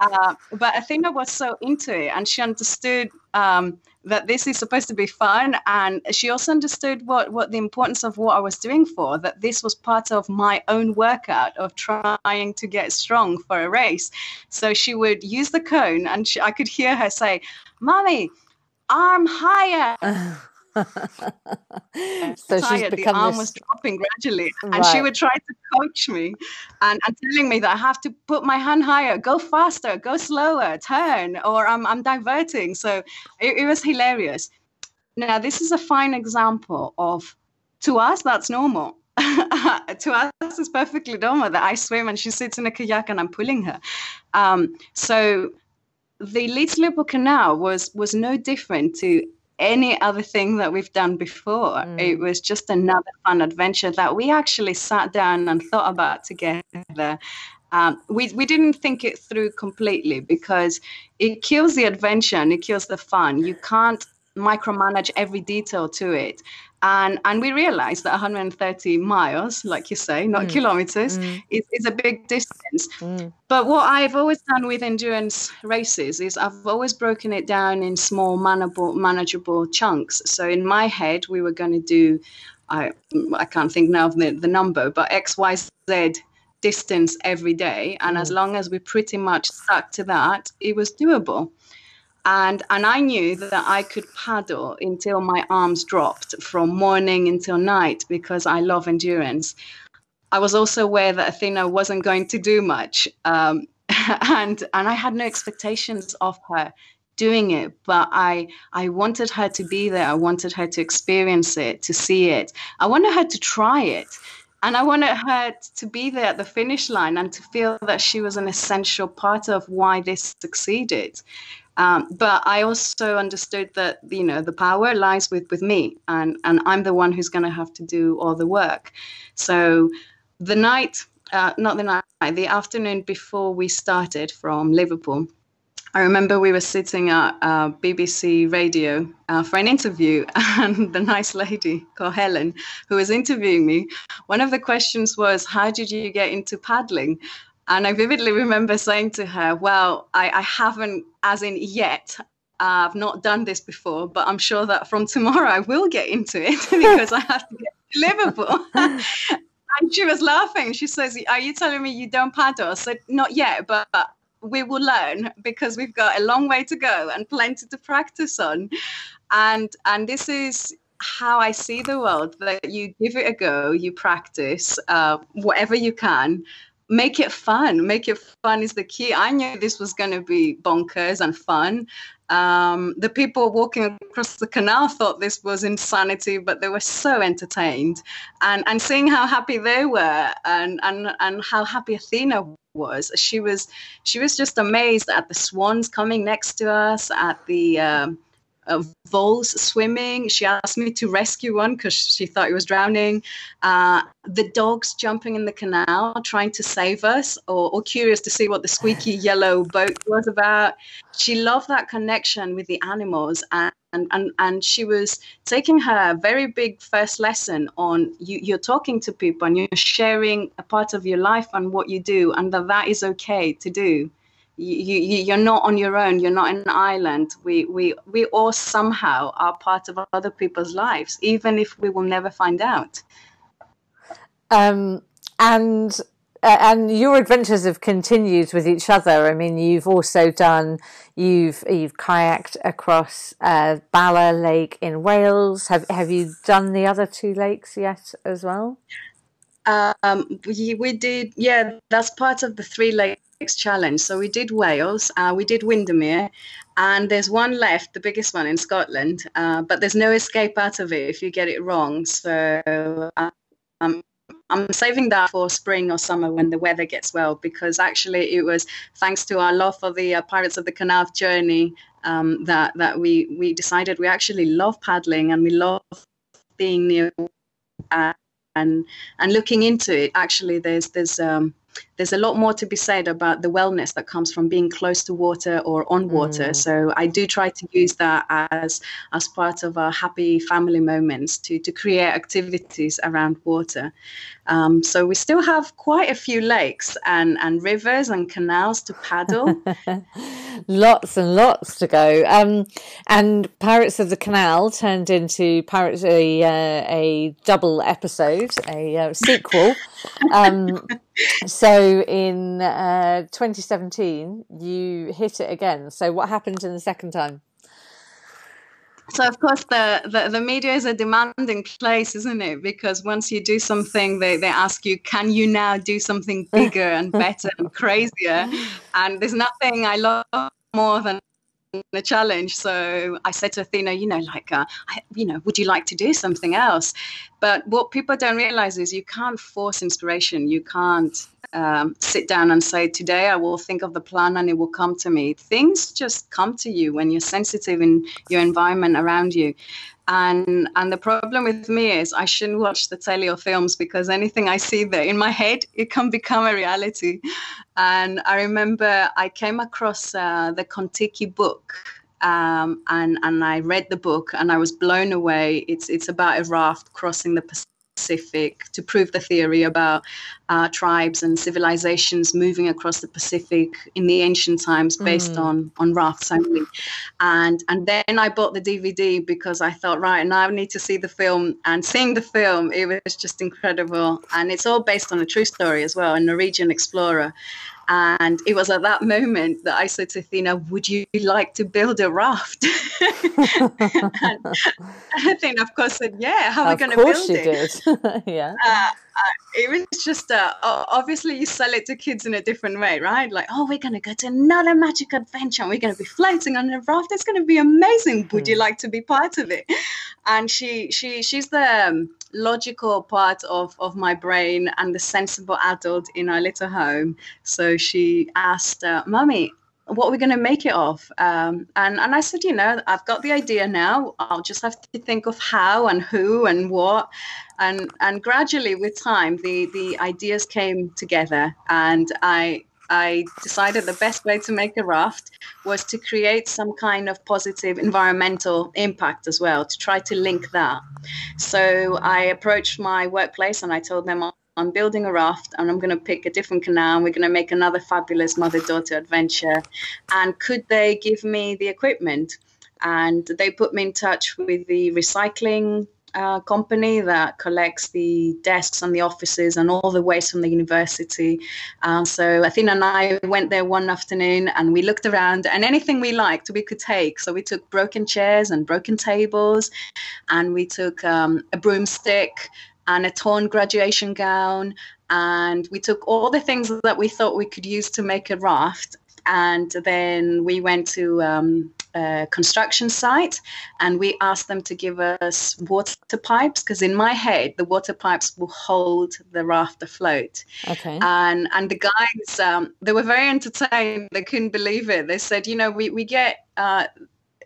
uh, but Athina was so into it and she understood um, that this is supposed to be fun. And she also understood what, what the importance of what I was doing for, that this was part of my own workout of trying to get strong for a race. So she would use the cone and she, I could hear her say, Mommy, arm higher. so she's become the arm this... was dropping gradually, right. and she would try to coach me and, and telling me that I have to put my hand higher, go faster, go slower, turn, or I'm, I'm diverting. So it, it was hilarious. Now, this is a fine example of, to us, that's normal. to us, it's perfectly normal that I swim and she sits in a kayak and I'm pulling her. Um, so the Leeds Liverpool Canal was was no different to any other thing that we've done before. Mm. It was just another fun adventure that we actually sat down and thought about together. Um, we, we didn't think it through completely because it kills the adventure and it kills the fun. You can't micromanage every detail to it and and we realized that 130 miles like you say not mm. kilometers mm. Is, is a big distance mm. but what i've always done with endurance races is i've always broken it down in small manageable manageable chunks so in my head we were going to do i i can't think now of the, the number but x y z distance every day and as mm. long as we pretty much stuck to that it was doable and and I knew that I could paddle until my arms dropped from morning until night because I love endurance. I was also aware that Athina wasn't going to do much, um, and and I had no expectations of her doing it, but I I wanted her to be there. I wanted her to experience it, to see it. I wanted her to try it. And I wanted her to be there at the finish line and to feel that she was an essential part of why this succeeded. Um, but I also understood that you know the power lies with with me, and and I'm the one who's going to have to do all the work. So the night, uh, not the night, the afternoon before we started from Liverpool. I remember we were sitting at uh, BBC Radio uh, for an interview, and the nice lady called Helen, who was interviewing me, one of the questions was, "How did you get into paddling?" And I vividly remember saying to her, Well, I, I haven't, as in yet, I've not done this before, but I'm sure that from tomorrow I will get into it because I have to get to Liverpool. and she was laughing. She says, Are you telling me you don't paddle? I said, Not yet, but we will learn because we've got a long way to go and plenty to practice on. And and this is how I see the world that you give it a go, you practice uh, whatever you can, make it fun. Make it fun is the key. I knew this was going to be bonkers and fun. Um, the people walking across the canal thought this was insanity, but they were so entertained. And, and seeing how happy they were and, and, and how happy Athina was, she was, she was just amazed at the swans coming next to us, at the. Um, uh, voles swimming. She asked me to rescue one because she thought he was drowning. Uh, the dogs jumping in the canal, trying to save us, or, or, curious to see what the squeaky yellow boat was about. She loved that connection with the animals, and and and, she was taking her very big first lesson on you, you're talking to people and you're sharing a part of your life and what you do, and that that is okay to do you, you you're not on your own you're not an island we we we all somehow are part of other people's lives even if we will never find out um and uh, and your adventures have continued with each other. I mean, you've also done you've you've kayaked across uh, Bala Lake in Wales. Have have you done the other two lakes yet as well? Um, we, we did, yeah. That's part of the three lakes challenge. So we did Wales, uh, we did Windermere, and there's one left, the biggest one in Scotland, uh, but there's no escape out of it if you get it wrong. So um, I'm saving that for spring or summer when the weather gets well, because actually it was thanks to our love for the uh, Pirates of the Canal journey um, that that we we decided we actually love paddling and we love being near. Uh, and and looking into it actually there's there's um, there's a lot more to be said about the wellness that comes from being close to water or on water. Mm. So I do try to use that as as part of our happy family moments to to create activities around water. Um, so we still have quite a few lakes and and rivers and canals to paddle. lots and lots to go. Um, and Pirates of the Canal turned into Pirates a uh, a double episode, a uh, sequel. Um, so in uh, 2017, you hit it again. So what happened in the second time? so of course the, the, the media is a demanding place isn't it? Because once you do something they, they ask you can you now do something bigger and better and crazier? And there's nothing i love more than the challenge. So i said to athina you know like uh, I, you know would you like to do something else? But what people don't realize is you can't force inspiration. You can't um, sit down and say, Today I will think of the plan and it will come to me. Things just come to you when you're sensitive in your environment around you. And and the problem with me is I shouldn't watch the telly or films because anything I see there in my head, it can become a reality. And I remember I came across uh, the Kon-Tiki book um, and and I read the book and I was blown away. It's it's about a raft crossing the Pacific Pacific to prove the theory about uh, tribes and civilizations moving across the Pacific in the ancient times based mm. on on rafts only. And and then I bought the DVD because I thought, right, now I need to see the film. And seeing the film, it was just incredible. And it's all based on a true story as well, a Norwegian explorer. And it was at that moment that I said to Athina, Would you like to build a raft? and Athina, of course, said, Yeah, how are we going to build it? did. yeah. Uh, uh, it was just uh, obviously you sell it to kids in a different way, right? Like, oh, we're going to go to another magic adventure and we're going to be floating on a raft. It's going to be amazing. Would you hmm. like to be part of it? And she, she, she's the um, logical part of, of my brain and the sensible adult in our little home. So she asked, uh, "Mummy, what are we going to make it of? Um, and, and I said, you know, I've got the idea now. I'll just have to think of how and who and what. And, and gradually with time, the, the ideas came together and I, I decided the best way to make a raft was to create some kind of positive environmental impact as well, to try to link that. So I approached my workplace and I told them I'm building a raft and I'm going to pick a different canal. And we're going to make another fabulous mother daughter adventure. And could they give me the equipment? And they put me in touch with the recycling uh, company that collects the desks and the offices and all the waste from the university. Uh, so Athina and I went there one afternoon and we looked around and anything we liked we could take. So we took broken chairs and broken tables and we took um, a broomstick and a torn graduation gown. And we took all the things that we thought we could use to make a raft. And then we went to um, construction site and we asked them to give us water pipes because in my head the water pipes will hold the raft afloat okay and and the guys um, they were very entertained they couldn't believe it they said you know we, we get uh,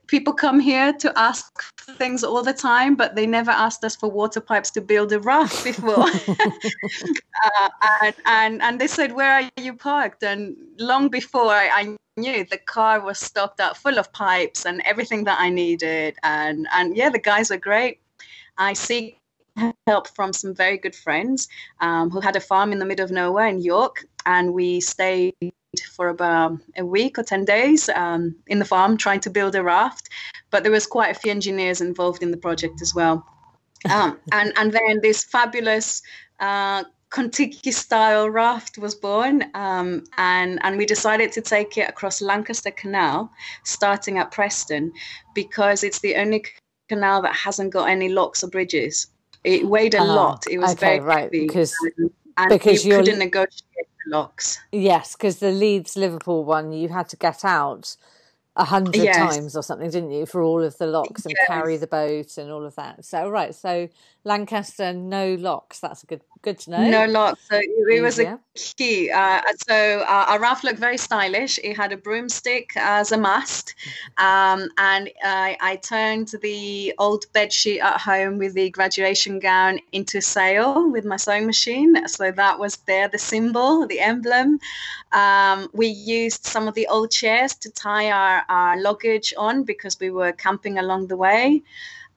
people come here to ask things all the time, but they never asked us for water pipes to build a raft before. uh, and, and, and they said, Where are you parked? And long before I, I knew the car was stocked up full of pipes and everything that I needed. And, and yeah, the guys are great. I seek help from some very good friends um, who had a farm in the middle of nowhere in York. And we stayed for about a week or 10 days um, in the farm trying to build a raft. But there was quite a few engineers involved in the project as well. Um, and, and then this fabulous uh, Kon-Tiki style raft was born, um, and, and we decided to take it across Lancaster Canal, starting at Preston, because it's the only canal that hasn't got any locks or bridges. It weighed a uh, lot. It was okay, very right, heavy. Because, and because you couldn't negotiate the locks. Yes, because the Leeds Liverpool one, you had to get out a hundred yes. times or something, didn't you, for all of the locks and yes. carry the boat and all of that. So right, so Lancaster, no locks. That's a good good to know. No locks. So it, was a key. Uh, so uh, our raft looked very stylish. It had a broomstick as a mast, um, and I, I turned the old bed sheet at home with the graduation gown into sail with my sewing machine. So that was there, the symbol, the emblem. Um, we used some of the old chairs to tie our, our luggage on because we were camping along the way.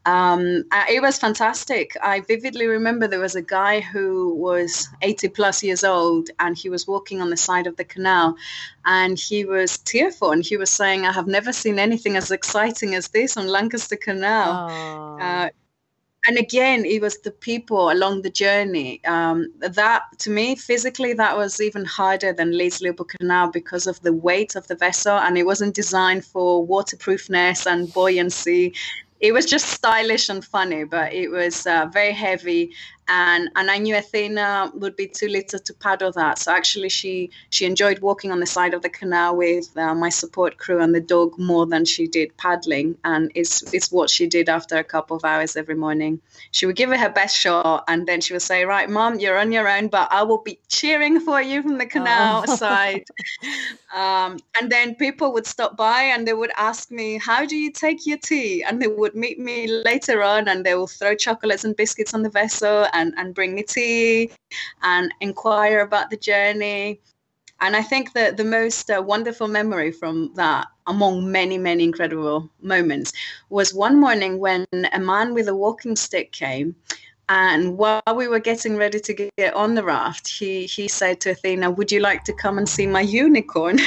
Um, it was fantastic. I vividly remember there was a guy who was 80 plus years old and he was walking on the side of the canal and he was tearful and he was saying, I have never seen anything as exciting as this on Lancaster Canal. Uh, and again, it was the people along the journey. Um, that, to me, physically, that was even harder than Leeds Liverpool Canal because of the weight of the vessel, and it wasn't designed for waterproofness and buoyancy it was just stylish and funny, but it was uh, very heavy. And and I knew Athina would be too little to paddle that. So actually, she she enjoyed walking on the side of the canal with uh, my support crew and the dog more than she did paddling. And it's it's what she did after a couple of hours every morning. She would give it her best shot, and then she would say, "Right, mom, you're on your own, but I will be cheering for you from the canal oh. side." Um, and then people would stop by and they would ask me, How do you take your tea? And they would meet me later on and they will throw chocolates and biscuits on the vessel and, and bring me tea and inquire about the journey. And I think that the most uh, wonderful memory from that, among many, many incredible moments, was one morning when a man with a walking stick came and while we were getting ready to get on the raft, he, he said to Athina, Would you like to come and see my unicorn?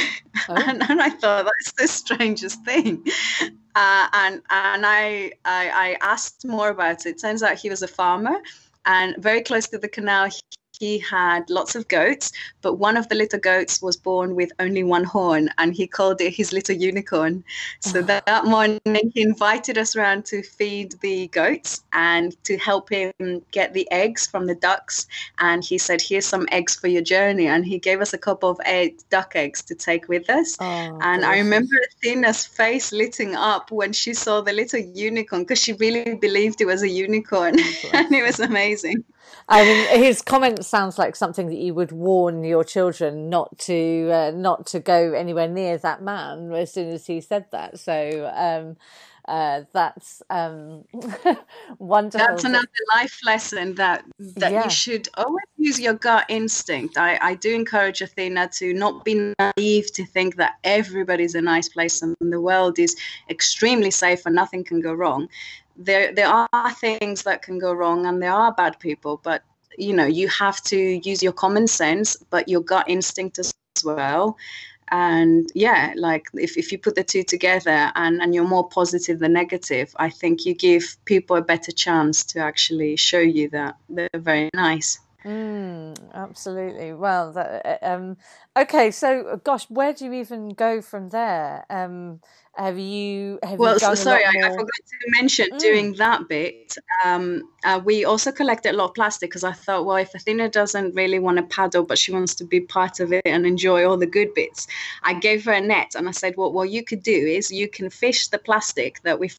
Oh. and, and, I thought, That's the strangest thing. Uh, and and I, I, I asked more about it. Turns out he was a farmer and very close to the canal he had lots of goats, but one of the little goats was born with only one horn, and he called it his little unicorn. So oh. that morning, he invited us around to feed the goats and to help him get the eggs from the ducks. And he said, "Here's some eggs for your journey," and he gave us a couple of egg, duck eggs to take with us. Oh, and I remember Athina's face lighting up when she saw the little unicorn because she really believed it was a unicorn, oh, and it was amazing. I mean, his comment sounds like something that you would warn your children not to uh, not to go anywhere near that man as soon as he said that. So um, uh, that's um, wonderful. That's another life lesson that that yeah. you should always use your gut instinct. I, I do encourage Athina to not be naive to think that everybody's a nice place and the world is extremely safe and nothing can go wrong there there are things that can go wrong and there are bad people but you know you have to use your common sense but your gut instinct as well. And yeah like if, if you put the two together and and you're more positive than negative i think you give people a better chance to actually show you that they're very nice Mm, absolutely. Well, that, um, okay. So, gosh, where do you even go from there? Um, have you? Have well, you so, sorry, I, I, forgot to mention mm. doing that bit. Um, uh, we also collected a lot of plastic because I thought, well, if Athina doesn't really want to paddle, but she wants to be part of it and enjoy all the good bits, I gave her a net and I said, well, what you could do is you can fish the plastic that we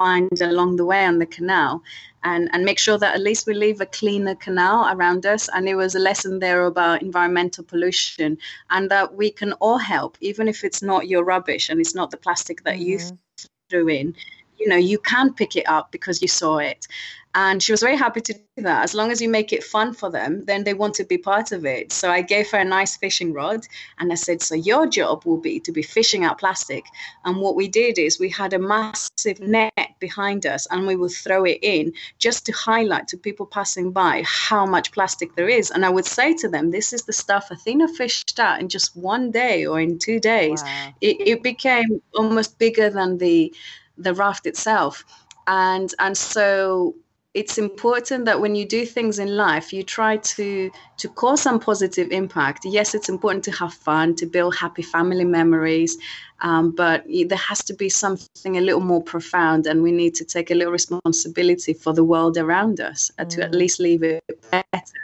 find along the way on the canal and, and make sure that at least we leave a cleaner canal around us. And it was a lesson there about environmental pollution and that we can all help, even if it's not your rubbish and it's not the plastic that mm-hmm. you threw in. You know, you can pick it up because you saw it. And she was very happy to do that. As long as you make it fun for them, then they want to be part of it. So I gave her a nice fishing rod and I said, So your job will be to be fishing out plastic. And what we did is we had a massive net behind us and we would throw it in just to highlight to people passing by how much plastic there is. And I would say to them, This is the stuff Athina fished out in just one day or in two days. Wow. It, it became almost bigger than the the raft itself. And and so it's important that when you do things in life you try to to cause some positive impact yes it's important to have fun to build happy family memories um, but there has to be something a little more profound and we need to take a little responsibility for the world around us uh, to at mm. least leave it better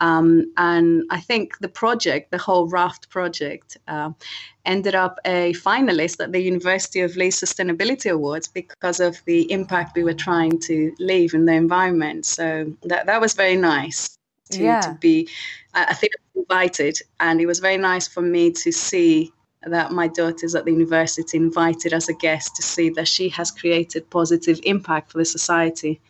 um, and I think the project, the whole raft project, uh, ended up a finalist at the University of Leeds Sustainability Awards because of the impact we were trying to leave in the environment. So that, that was very nice to, yeah. to be, I think, invited. And it was very nice for me to see that my daughter's at the university invited as a guest to see that she has created positive impact for the society.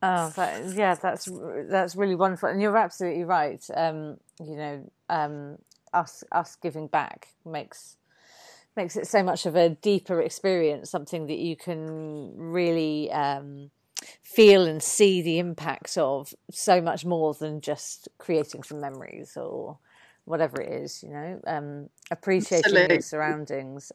Oh, that, yeah, that's that's really wonderful, and you're absolutely right. Um, you know, um, us us giving back makes makes it so much of a deeper experience, something that you can really um, feel and see the impact of so much more than just creating some memories or whatever it is. You know, um, appreciating Absolutely. your surroundings.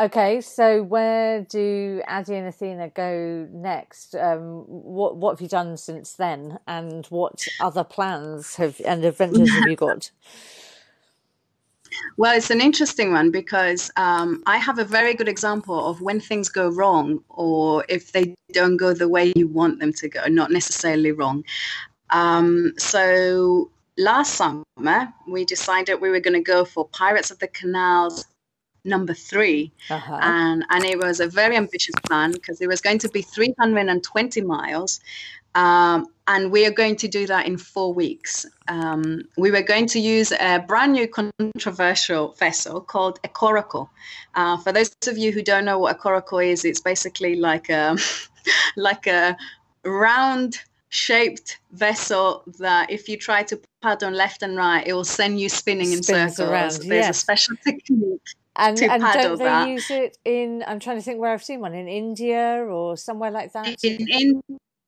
Okay, so where do Addi and Athina go next? Um, what what have you done since then, and what other plans have and adventures have you got? Well, it's an interesting one because um, I have a very good example of when things go wrong or if they don't go the way you want them to go, not necessarily wrong. Um, so last summer, we decided we were going to go for Pirates of the Canals number 3 uh-huh. and and it was a very ambitious plan because it was going to be 320 miles um, and we are going to do that in four weeks. Um, we were going to use a brand new controversial vessel called a coracle. Uh, for those of you who don't know what a coracle is, it's basically like a like a round shaped vessel that if you try to paddle on left and right, it will send you spinning in Spins circles. Around, There's yes. a special technique. And, and don't they that. use it in? I'm trying to think where I've seen one in India or somewhere like that. In,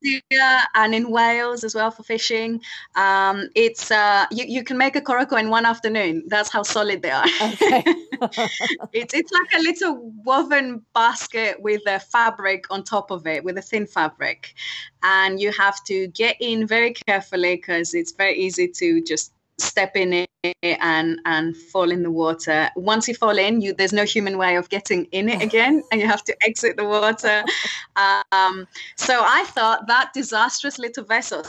India and in Wales as well for fishing. Um, it's uh, you, you can make a coracle in one afternoon. That's how solid they are. Okay. it's it's like a little woven basket with a fabric on top of it, with a thin fabric, and you have to get in very carefully because it's very easy to just step in it and and fall in the water. Once you fall in, you there's no human way of getting in it again, and you have to exit the water. Um, so I thought that disastrous little vessel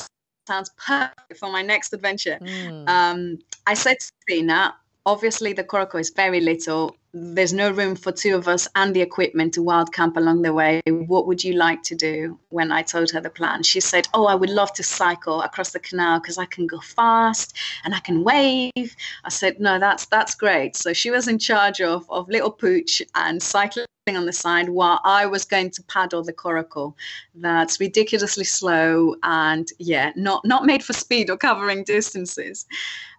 sounds perfect for my next adventure. Mm. Um, I said to Tina, obviously the coracle is very little there's no room for two of us and the equipment to wild camp along the way. What would you like to do? When I told her the plan, she said, Oh, I would love to cycle across the canal because I can go fast and I can wave. I said, No, that's that's great. So she was in charge of, of little pooch and cycling on the side while I was going to paddle the coracle. That's ridiculously slow and yeah, not not made for speed or covering distances.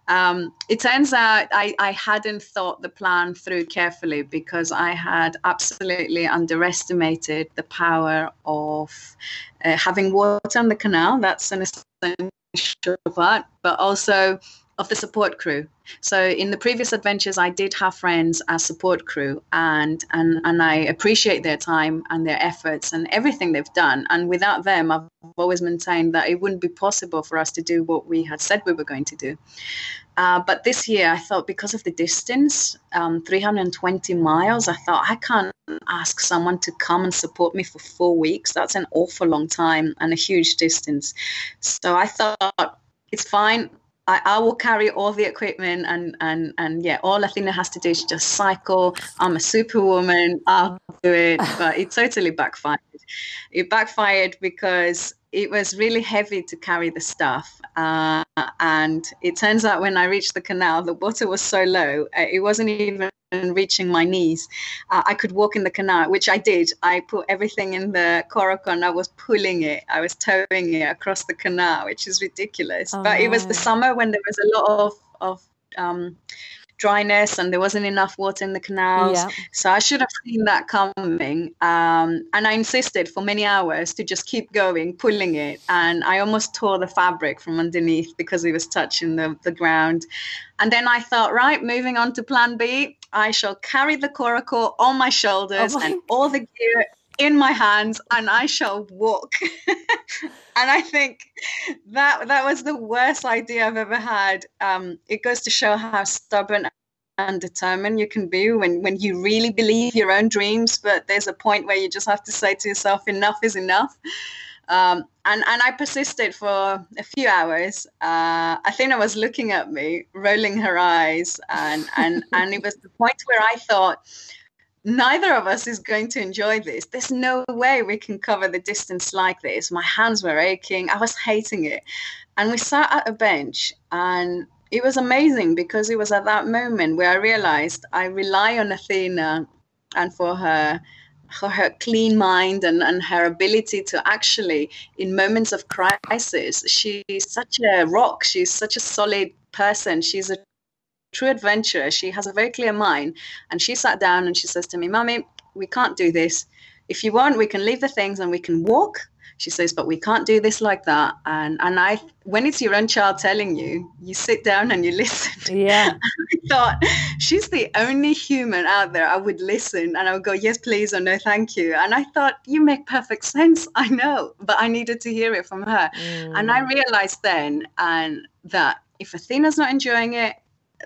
Um, it turns out I, I hadn't thought the plan through carefully because I had absolutely underestimated the power of uh, having water on the canal. That's an essential part, but also of the support crew. So in the previous adventures, I did have friends as support crew, and and and I appreciate their time and their efforts and everything they've done. And without them, I've always maintained that it wouldn't be possible for us to do what we had said we were going to do. Uh, but this year, I thought because of the distance, um, 320 miles, I thought I can't ask someone to come and support me for four weeks. That's an awful long time and a huge distance. So I thought it's fine. I, I, will carry all the equipment and and and yeah, all Athina has to do is just cycle. I'm a superwoman. I'll do it. But it totally backfired. It backfired because it was really heavy to carry the stuff. Uh, and it turns out when I reached the canal, the water was so low, uh, it wasn't even reaching my knees. Uh, I could walk in the canal, which I did. I put everything in the coracle and I was pulling it. I was towing it across the canal, which is ridiculous. Oh, but it was the summer when there was a lot of, of um, dryness and there wasn't enough water in the canals. Yeah. So I should have seen that coming. Um, and I insisted for many hours to just keep going, pulling it. And I almost tore the fabric from underneath because it was touching the, the ground. And then I thought, right, moving on to plan B, I shall carry the coracle on my shoulders oh my and all the gear in my hands and I shall walk. and I think that that was the worst idea I've ever had. Um, it goes to show how stubborn and determined you can be when, when you really believe your own dreams, but there's a point where you just have to say to yourself, enough is enough. Um, and, and I persisted for a few hours. Uh, Athina was looking at me, rolling her eyes, and, and, and it was the point where I thought, neither of us is going to enjoy this. There's no way we can cover the distance like this. My hands were aching. I was hating it. And we sat at a bench and it was amazing because it was at that moment where I realized I rely on Athina and for her for her clean mind and, and her ability to actually in moments of crisis she's such a rock she's such a solid person she's a true adventurer. She has a very clear mind. And she sat down and she says to me, Mummy, we can't do this. If you want, we can leave the things and we can walk. She says, but we can't do this like that. And and I when it's your own child telling you, you sit down and you listen. Yeah. I thought she's the only human out there I would listen and I would go, yes, please, or no, thank you. And I thought, you make perfect sense. I know, but I needed to hear it from her. Mm. And I realized then and that if Athina's not enjoying it,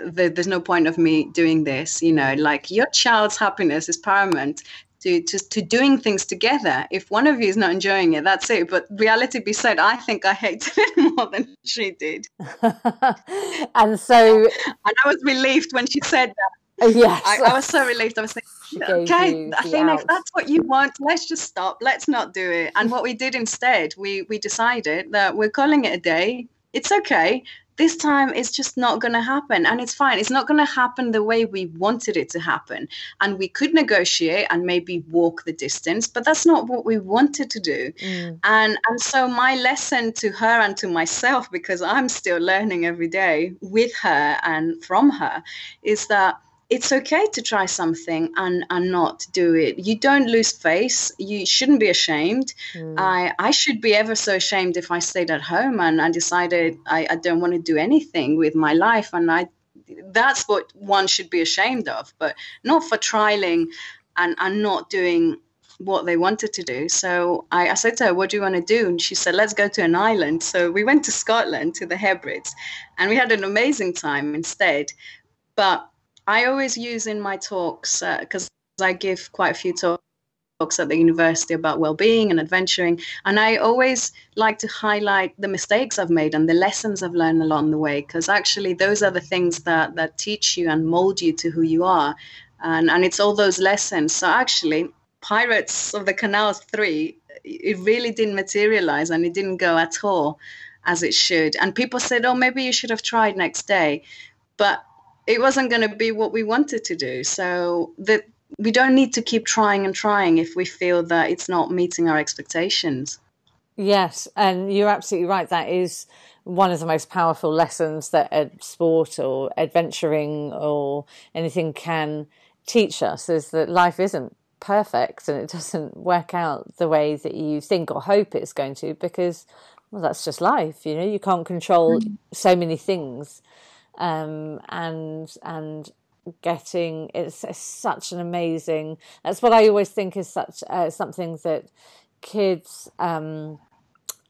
there's no point of me doing this. You know, like your child's happiness is paramount to just to doing things together. If one of you is not enjoying it, that's it. But reality be said, I think I hated it more than she did. and so, and I was relieved when she said that. Yes, I, I was so relieved. I was thinking, okay, I think if that's what you want, let's just stop. Let's not do it. And what we did instead, we we decided that we're calling it a day. It's okay this time it's just not going to happen and it's fine it's not going to happen the way we wanted it to happen and we could negotiate and maybe walk the distance but that's not what we wanted to do mm. and and so my lesson to her and to myself because i'm still learning every day with her and from her is that it's okay to try something and and not do it you don't lose face you shouldn't be ashamed mm. i i should be ever so ashamed if i stayed at home and i decided i, I don't want to do anything with my life and i that's what one should be ashamed of but not for trialing and and not doing what they wanted to do. So I, I, said to her, What do you want to do? And she said, Let's go to an island. So we went to Scotland to the Hebrides and we had an amazing time instead. But I always use in my talks because uh, I give quite a few talks at the university about well-being and adventuring and i always like to highlight the mistakes i've made and the lessons i've learned along the way because actually those are the things that that teach you and mold you to who you are and and it's all those lessons. So actually pirates of the canals 3 it really didn't materialize and it didn't go at all as it should. And people said oh maybe you should have tried next day. But it wasn't going to be what we wanted to do. So that we don't need to keep trying and trying if we feel that it's not meeting our expectations. Yes, and you're absolutely right. That is one of the most powerful lessons that sport or adventuring or anything can teach us is that life isn't perfect and it doesn't work out the way that you think or hope it's going to because well that's just life you know you can't control mm-hmm. so many things um, and and getting it's, it's, such an amazing. That's what I always think is such uh, something that kids. Um,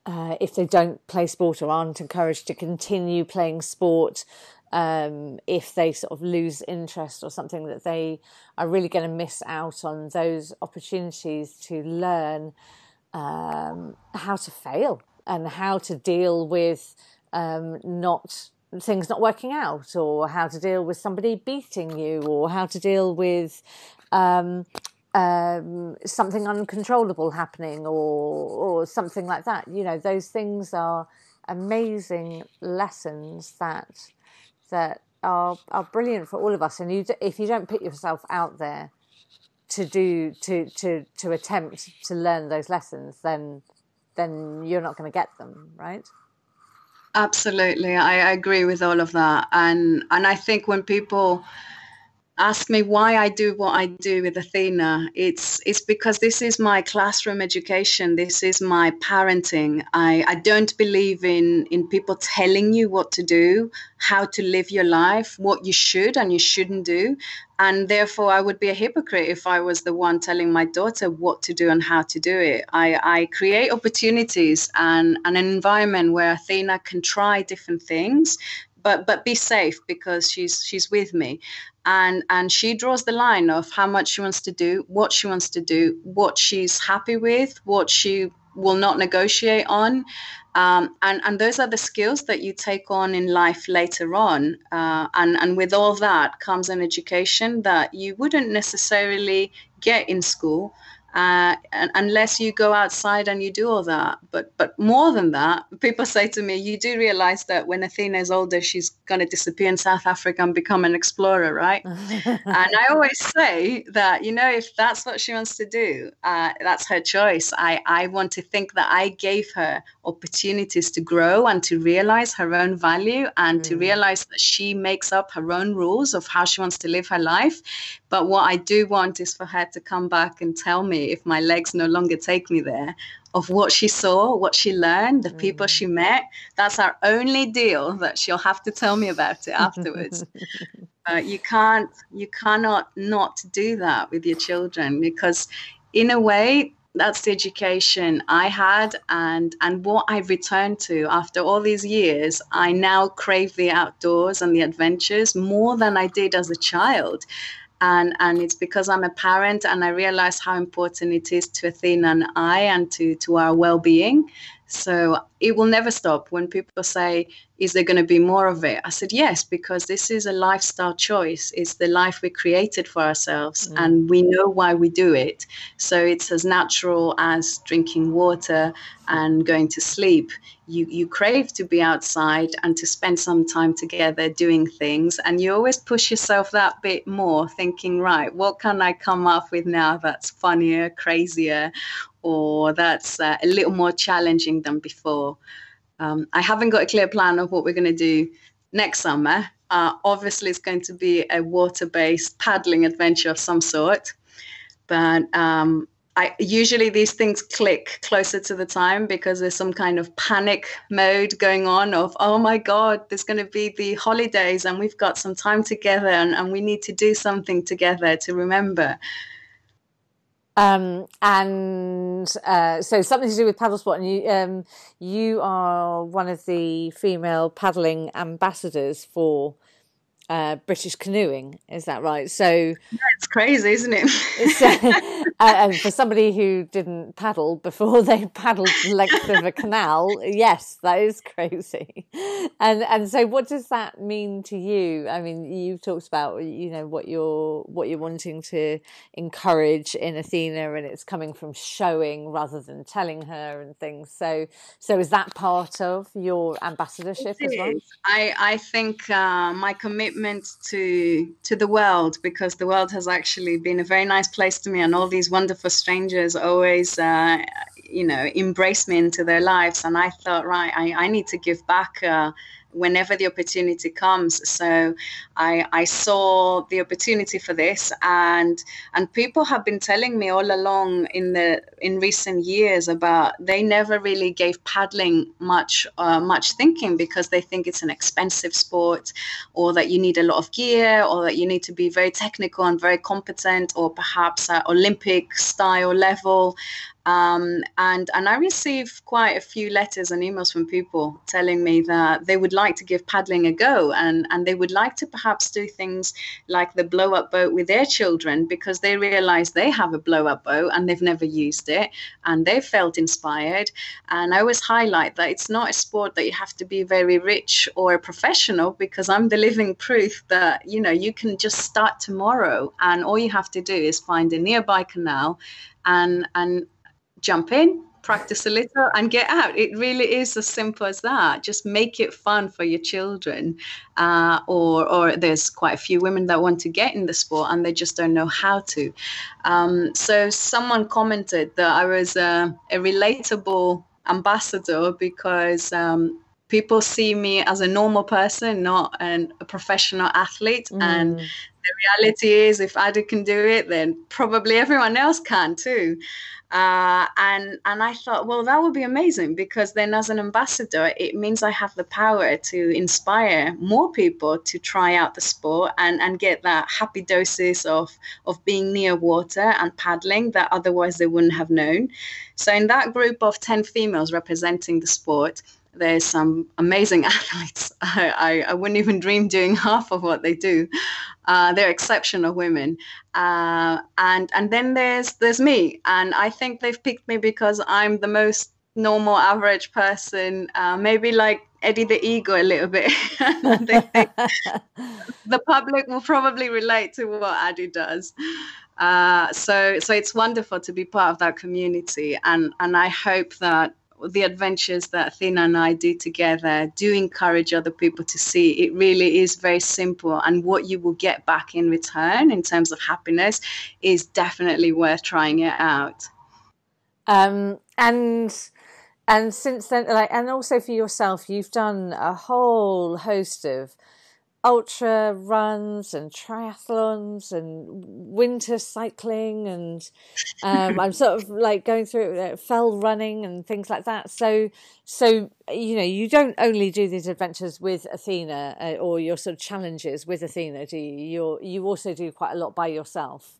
uh, if they don't play sport or aren't encouraged to continue playing sport, um, if they sort of lose interest or something, that they are really going to miss out on those opportunities to learn um, how to fail and how to deal with um, not things not working out, or how to deal with somebody beating you, or how to deal with um, um, something uncontrollable happening, or or something like that. You know, those things are amazing lessons that that are are brilliant for all of us. And you, if you don't put yourself out there to do to to to attempt to learn those lessons, then then you're not going to get them, right? Absolutely, I, agree with all of that, and and I think when people ask me why I do what I do with Athina, it's it's because this is my classroom education. This is my parenting. I, I don't believe in in people telling you what to do, how to live your life, what you should and you shouldn't do. And therefore I would be a hypocrite if I was the one telling my daughter what to do and how to do it. I, I create opportunities and, and an environment where Athina can try different things but but be safe because she's she's with me and and she draws the line of how much she wants to do what she wants to do what she's happy with what she will not negotiate on. Um, and and those are the skills that you take on in life later on. Uh, and and with all that comes an education that you wouldn't necessarily get in school uh, unless you go outside and you do all that. But but more than that, people say to me, you do realize that when Athina is older, she's going to disappear in South Africa and become an explorer, right? and I always say that you know if that's what she wants to do, uh, that's her choice. I I want to think that I gave her opportunities to grow and to realize her own value and mm. to realize that she makes up her own rules of how she wants to live her life. But what I do want is for her to come back and tell me if my legs no longer take me there of what she saw, what she learned, the mm. people she met. That's our only deal that she'll have to tell me about it afterwards. uh, you can't, you cannot not do that with your children because, in a way, that's the education I had and and what I've returned to after all these years. I now crave the outdoors and the adventures more than I did as a child. And, and it's because I'm a parent and I realize how important it is to Athina and I and to, to our well-being. So it will never stop. When people say, Is there going to be more of it? I said, Yes, because this is a lifestyle choice. It's the life we created for ourselves mm. and we know why we do it. So it's as natural as drinking water and going to sleep. You, you crave to be outside and to spend some time together doing things. And you always push yourself that bit more, thinking, Right, what can I come up with now that's funnier, crazier, or that's uh, a little more challenging than before. Um, I haven't got a clear plan of what we're going to do next summer. Uh, obviously, it's going to be a water based paddling adventure of some sort. But um, I, usually these things click closer to the time because there's some kind of panic mode going on of, oh my God, there's going to be the holidays and we've got some time together and, and we need to do something together to remember. Um, and uh, so something to do with paddle sport, and you um, you are one of the female paddling ambassadors for uh, British canoeing. Is that right? So it's crazy, isn't it? uh, and for somebody who didn't paddle before they paddled the length of a canal, yes, that is crazy. And and so, what does that mean to you? I mean, you've talked about you know what you're what you're wanting to encourage in Athina, and it's coming from showing rather than telling her and things. So so is that part of your ambassadorship as well? I I think uh, my commitment commitment to to the world because the world has actually been a very nice place to me, and all these wonderful strangers always, uh, you know, embrace me into their lives. And I thought, right, I, I need to give back. Uh, whenever the opportunity comes. So I, I saw the opportunity for this, and and people have been telling me all along in the in recent years about they never really gave paddling much uh, much thinking because they think it's an expensive sport, or that you need a lot of gear, or that you need to be very technical and very competent, or perhaps at Olympic style level. Um, and and I receive quite a few letters and emails from people telling me that they would like to give paddling a go and and they would like to perhaps do things like the blow up boat with their children because they realize they have a blow up boat and they've never used it and they felt inspired. And I always highlight that it's not a sport that you have to be very rich or a professional because I'm the living proof that you know you can just start tomorrow and all you have to do is find a nearby canal and and jump in, practice a little, and get out. It really is as simple as that. Just make it fun for your children. Uh, or, or there's quite a few women that want to get in the sport and they just don't know how to. Um, so someone commented that I was a, a relatable ambassador because um, people see me as a normal person, not an, a professional athlete. Mm. And the reality is, if Addi can do it, then probably everyone else can too. Uh, and and I thought, well, that would be amazing because then, as an ambassador, it means I have the power to inspire more people to try out the sport and and get that happy doses of of being near water and paddling that otherwise they wouldn't have known. So, in that group of ten females representing the sport, there's some amazing athletes. I, I, I, wouldn't even dream doing half of what they do. Uh, they're exceptional women. Uh, and and then there's there's me, and I think they've picked me because I'm the most normal, average person. Uh, maybe like Eddie the Eagle a little bit. the public will probably relate to what Addi does. Uh, so so it's wonderful to be part of that community, and and I hope that the adventures that Athina and I do together do encourage other people to see it really is very simple. And what you will get back in return in terms of happiness is definitely worth trying it out. Um, and and since then, like, and also for yourself, you've done a whole host of ultra runs and triathlons and winter cycling and um, I'm sort of like going through uh, fell running and things like that. So so you know you don't only do these adventures with Athina uh, or your sort of challenges with Athina, do you? You you also do quite a lot by yourself.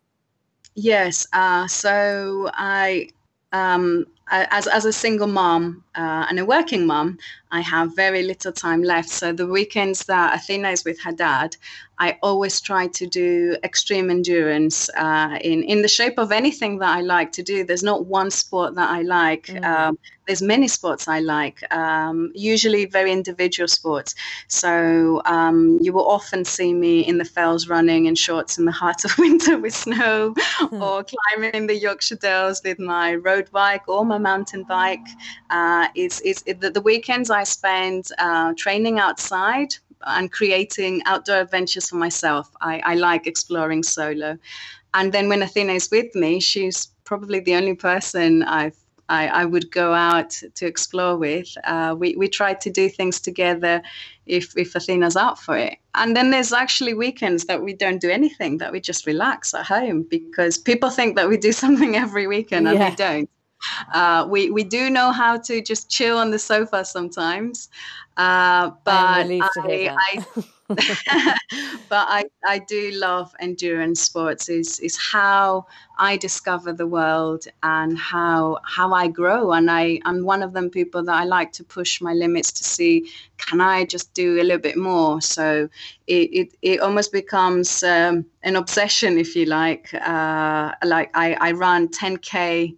Yes. Uh, so I um, as, as a single mom uh, and a working mom, I have very little time left. So the weekends that Athina is with her dad, I always try to do extreme endurance uh, in in the shape of anything that I like to do. There's not one sport that I like. Mm. Um, there's many sports I like. Um, usually very individual sports. So um, you will often see me in the fells running in shorts in the heart of winter with snow, mm. or climbing in the Yorkshire Dales with my road bike or my mountain bike. Uh, it's, it's it, the, the, weekends I spend uh, training outside and creating outdoor adventures for myself. I, I like exploring solo. And then when Athina is with me, she's probably the only person I've I, I, would go out to explore with. Uh, we, we try to do things together if, if Athina's up for it. And then there's actually weekends that we don't do anything, that we just relax at home because people think that we do something every weekend and yeah. we don't. Uh, we, we do know how to just chill on the sofa sometimes. Uh, but I, I but I, I do love endurance sports is is how I discover the world and how how I grow. And I I'm one of them people that I like to push my limits to see can I just do a little bit more? So it it, it almost becomes um, an obsession if you like. Uh, like I, I run 10k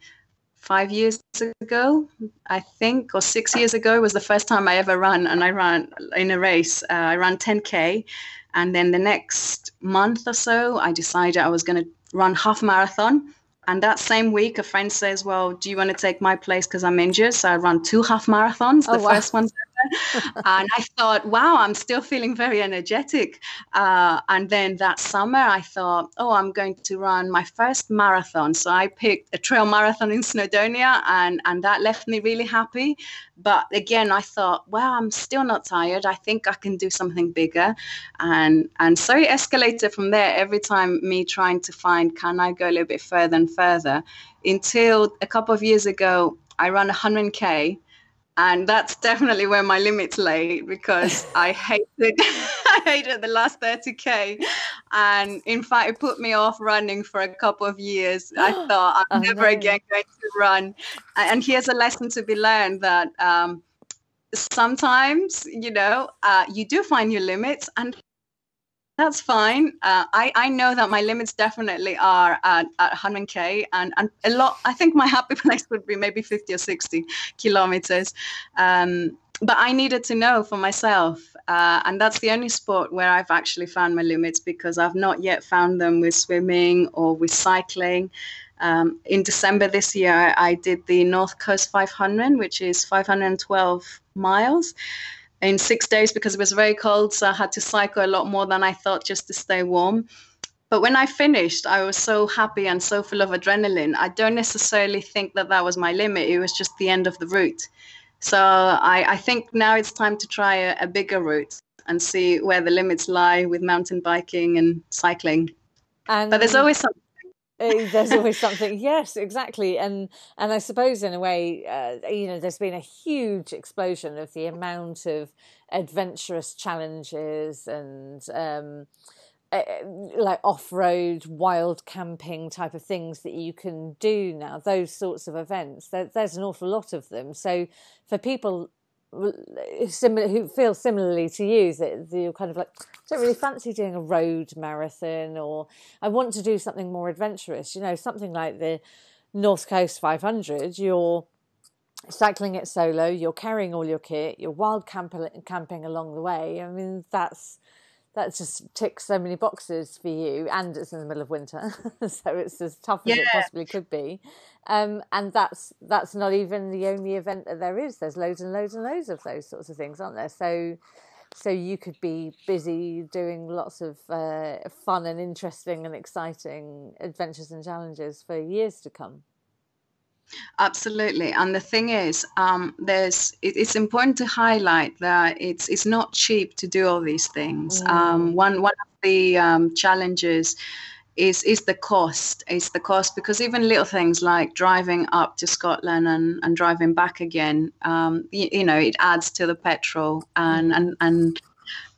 five years ago, I think, or six years ago was the first time I ever ran, and I ran in a race. Uh, I ran 10k, and then the next month or so, I decided I was going to run half marathon. And that same week, a friend says, "Well, do you want to take my place because I'm injured?" So I ran two half marathons. The oh, wow. first one's and I thought, wow, I'm still feeling very energetic. Uh, and then that summer, I thought, oh, I'm going to run my first marathon. So I picked a trail marathon in Snowdonia, and, and that left me really happy. But again, I thought, wow, I'm still not tired. I think I can do something bigger. And, and so it escalated from there every time me trying to find, can I go a little bit further and further? Until a couple of years ago, I ran 100K and that's definitely where my limits lay because I hated I hated the last 30k and in fact it put me off running for a couple of years. I thought I'm oh, never no. again going to run. And here's a lesson to be learned that um, sometimes you know uh, you do find your limits and that's fine. Uh, I, I know that my limits definitely are at, at 100k, and, and a lot. I think my happy place would be maybe 50 or 60 kilometers. Um, but I needed to know for myself, uh, and that's the only sport where I've actually found my limits because I've not yet found them with swimming or with cycling. Um, in December this year, I did the North Coast 500, which is 512 miles in six days because it was very cold. So I had to cycle a lot more than I thought just to stay warm. But when I finished, I was so happy and so full of adrenaline. I don't necessarily think that that was my limit. It was just the end of the route. So I, I think now it's time to try a, a bigger route and see where the limits lie with mountain biking and cycling. And but there's always something there's always something. Yes exactly. And and i suppose in a way uh, you know there's been a huge explosion of the amount of adventurous challenges and um, uh, like off-road wild camping type of things that you can do now those sorts of events. There, there's an awful lot of them. So for people similar who feel similarly to you that you're kind of like don't really fancy doing a road marathon or I want to do something more adventurous. You know something like the North Coast 500 you're cycling it solo you're carrying all your kit you're wild camp- camping along the way. I mean that's that just ticks so many boxes for you and it's in the middle of winter so it's as tough as yeah. it possibly could be. Um, and that's that's not even the only event that there is. There's loads and loads and loads of those sorts of things aren't there? So so you could be busy doing lots of uh, fun and interesting and exciting adventures and challenges for years to come Absolutely, and the thing is, um, there's it, it's important to highlight that it's it's not cheap to do all these things. Mm. Um, one one of the um, challenges is is the cost is the cost because even little things like driving up to Scotland and, and driving back again um, you, you, know it adds to the petrol and mm. and and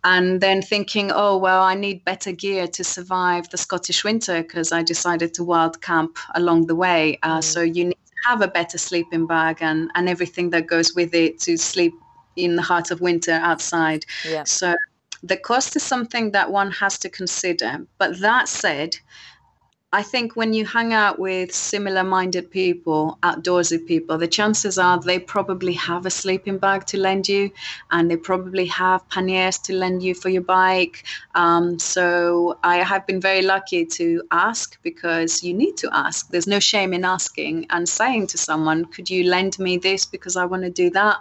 and then thinking oh well I need better gear to survive the Scottish winter because I decided to wild camp along the way uh, mm. so you need have a better sleeping bag and and everything that goes with it to sleep in the heart of winter outside. Yeah. So the cost is something that one has to consider. But that said, I think when you hang out with similar minded people, outdoorsy people, the chances are they probably have a sleeping bag to lend you and they probably have panniers to lend you for your bike. Um, so I have been very lucky to ask because you need to ask. There's no shame in asking and saying to someone, Could you lend me this because I want to do that?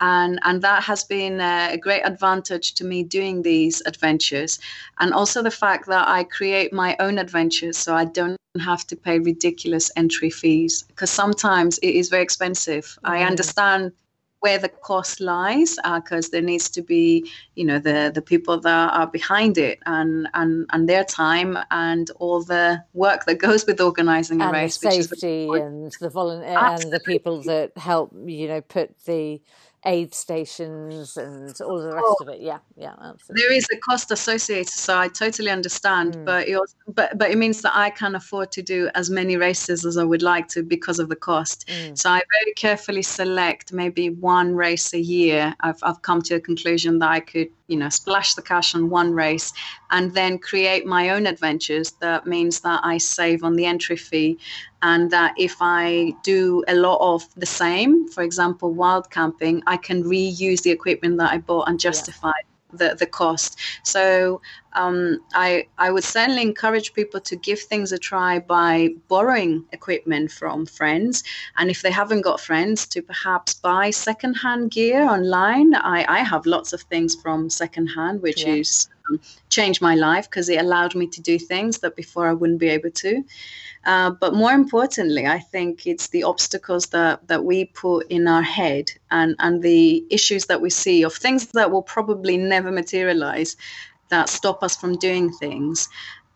And and that has been a, great advantage to me doing these adventures. And also the fact that i create my own adventures so i don't have to pay ridiculous entry fees because sometimes it is very expensive. Mm-hmm. i understand where the cost lies because uh, there needs to be you know the the people that are behind it and and and their time and all the work that goes with organizing a race the safety the and the volunteer and the people that help you know put the aid stations and all the rest oh, of it. Yeah, yeah, absolutely. There is a cost associated, so I totally understand. Mm. But it also, but but it means that I can afford to do as many races as I would like to because of the cost. Mm. So I very carefully select maybe one race a year. I've I've come to a conclusion that I could you know splash the cash on one race and then create my own adventures that means that i save on the entry fee and that if i do a lot of the same for example wild camping i can reuse the equipment that i bought and justify yeah the, the cost. So um, I, I would certainly encourage people to give things a try by borrowing equipment from friends. And if they haven't got friends, to perhaps buy secondhand gear online. I, I have lots of things from secondhand, which yeah. is um, changed my life because it allowed me to do things that before I wouldn't be able to. Uh, but more importantly, I think it's the obstacles that, that we put in our head and, and the issues that we see of things that will probably never materialize that stop us from doing things.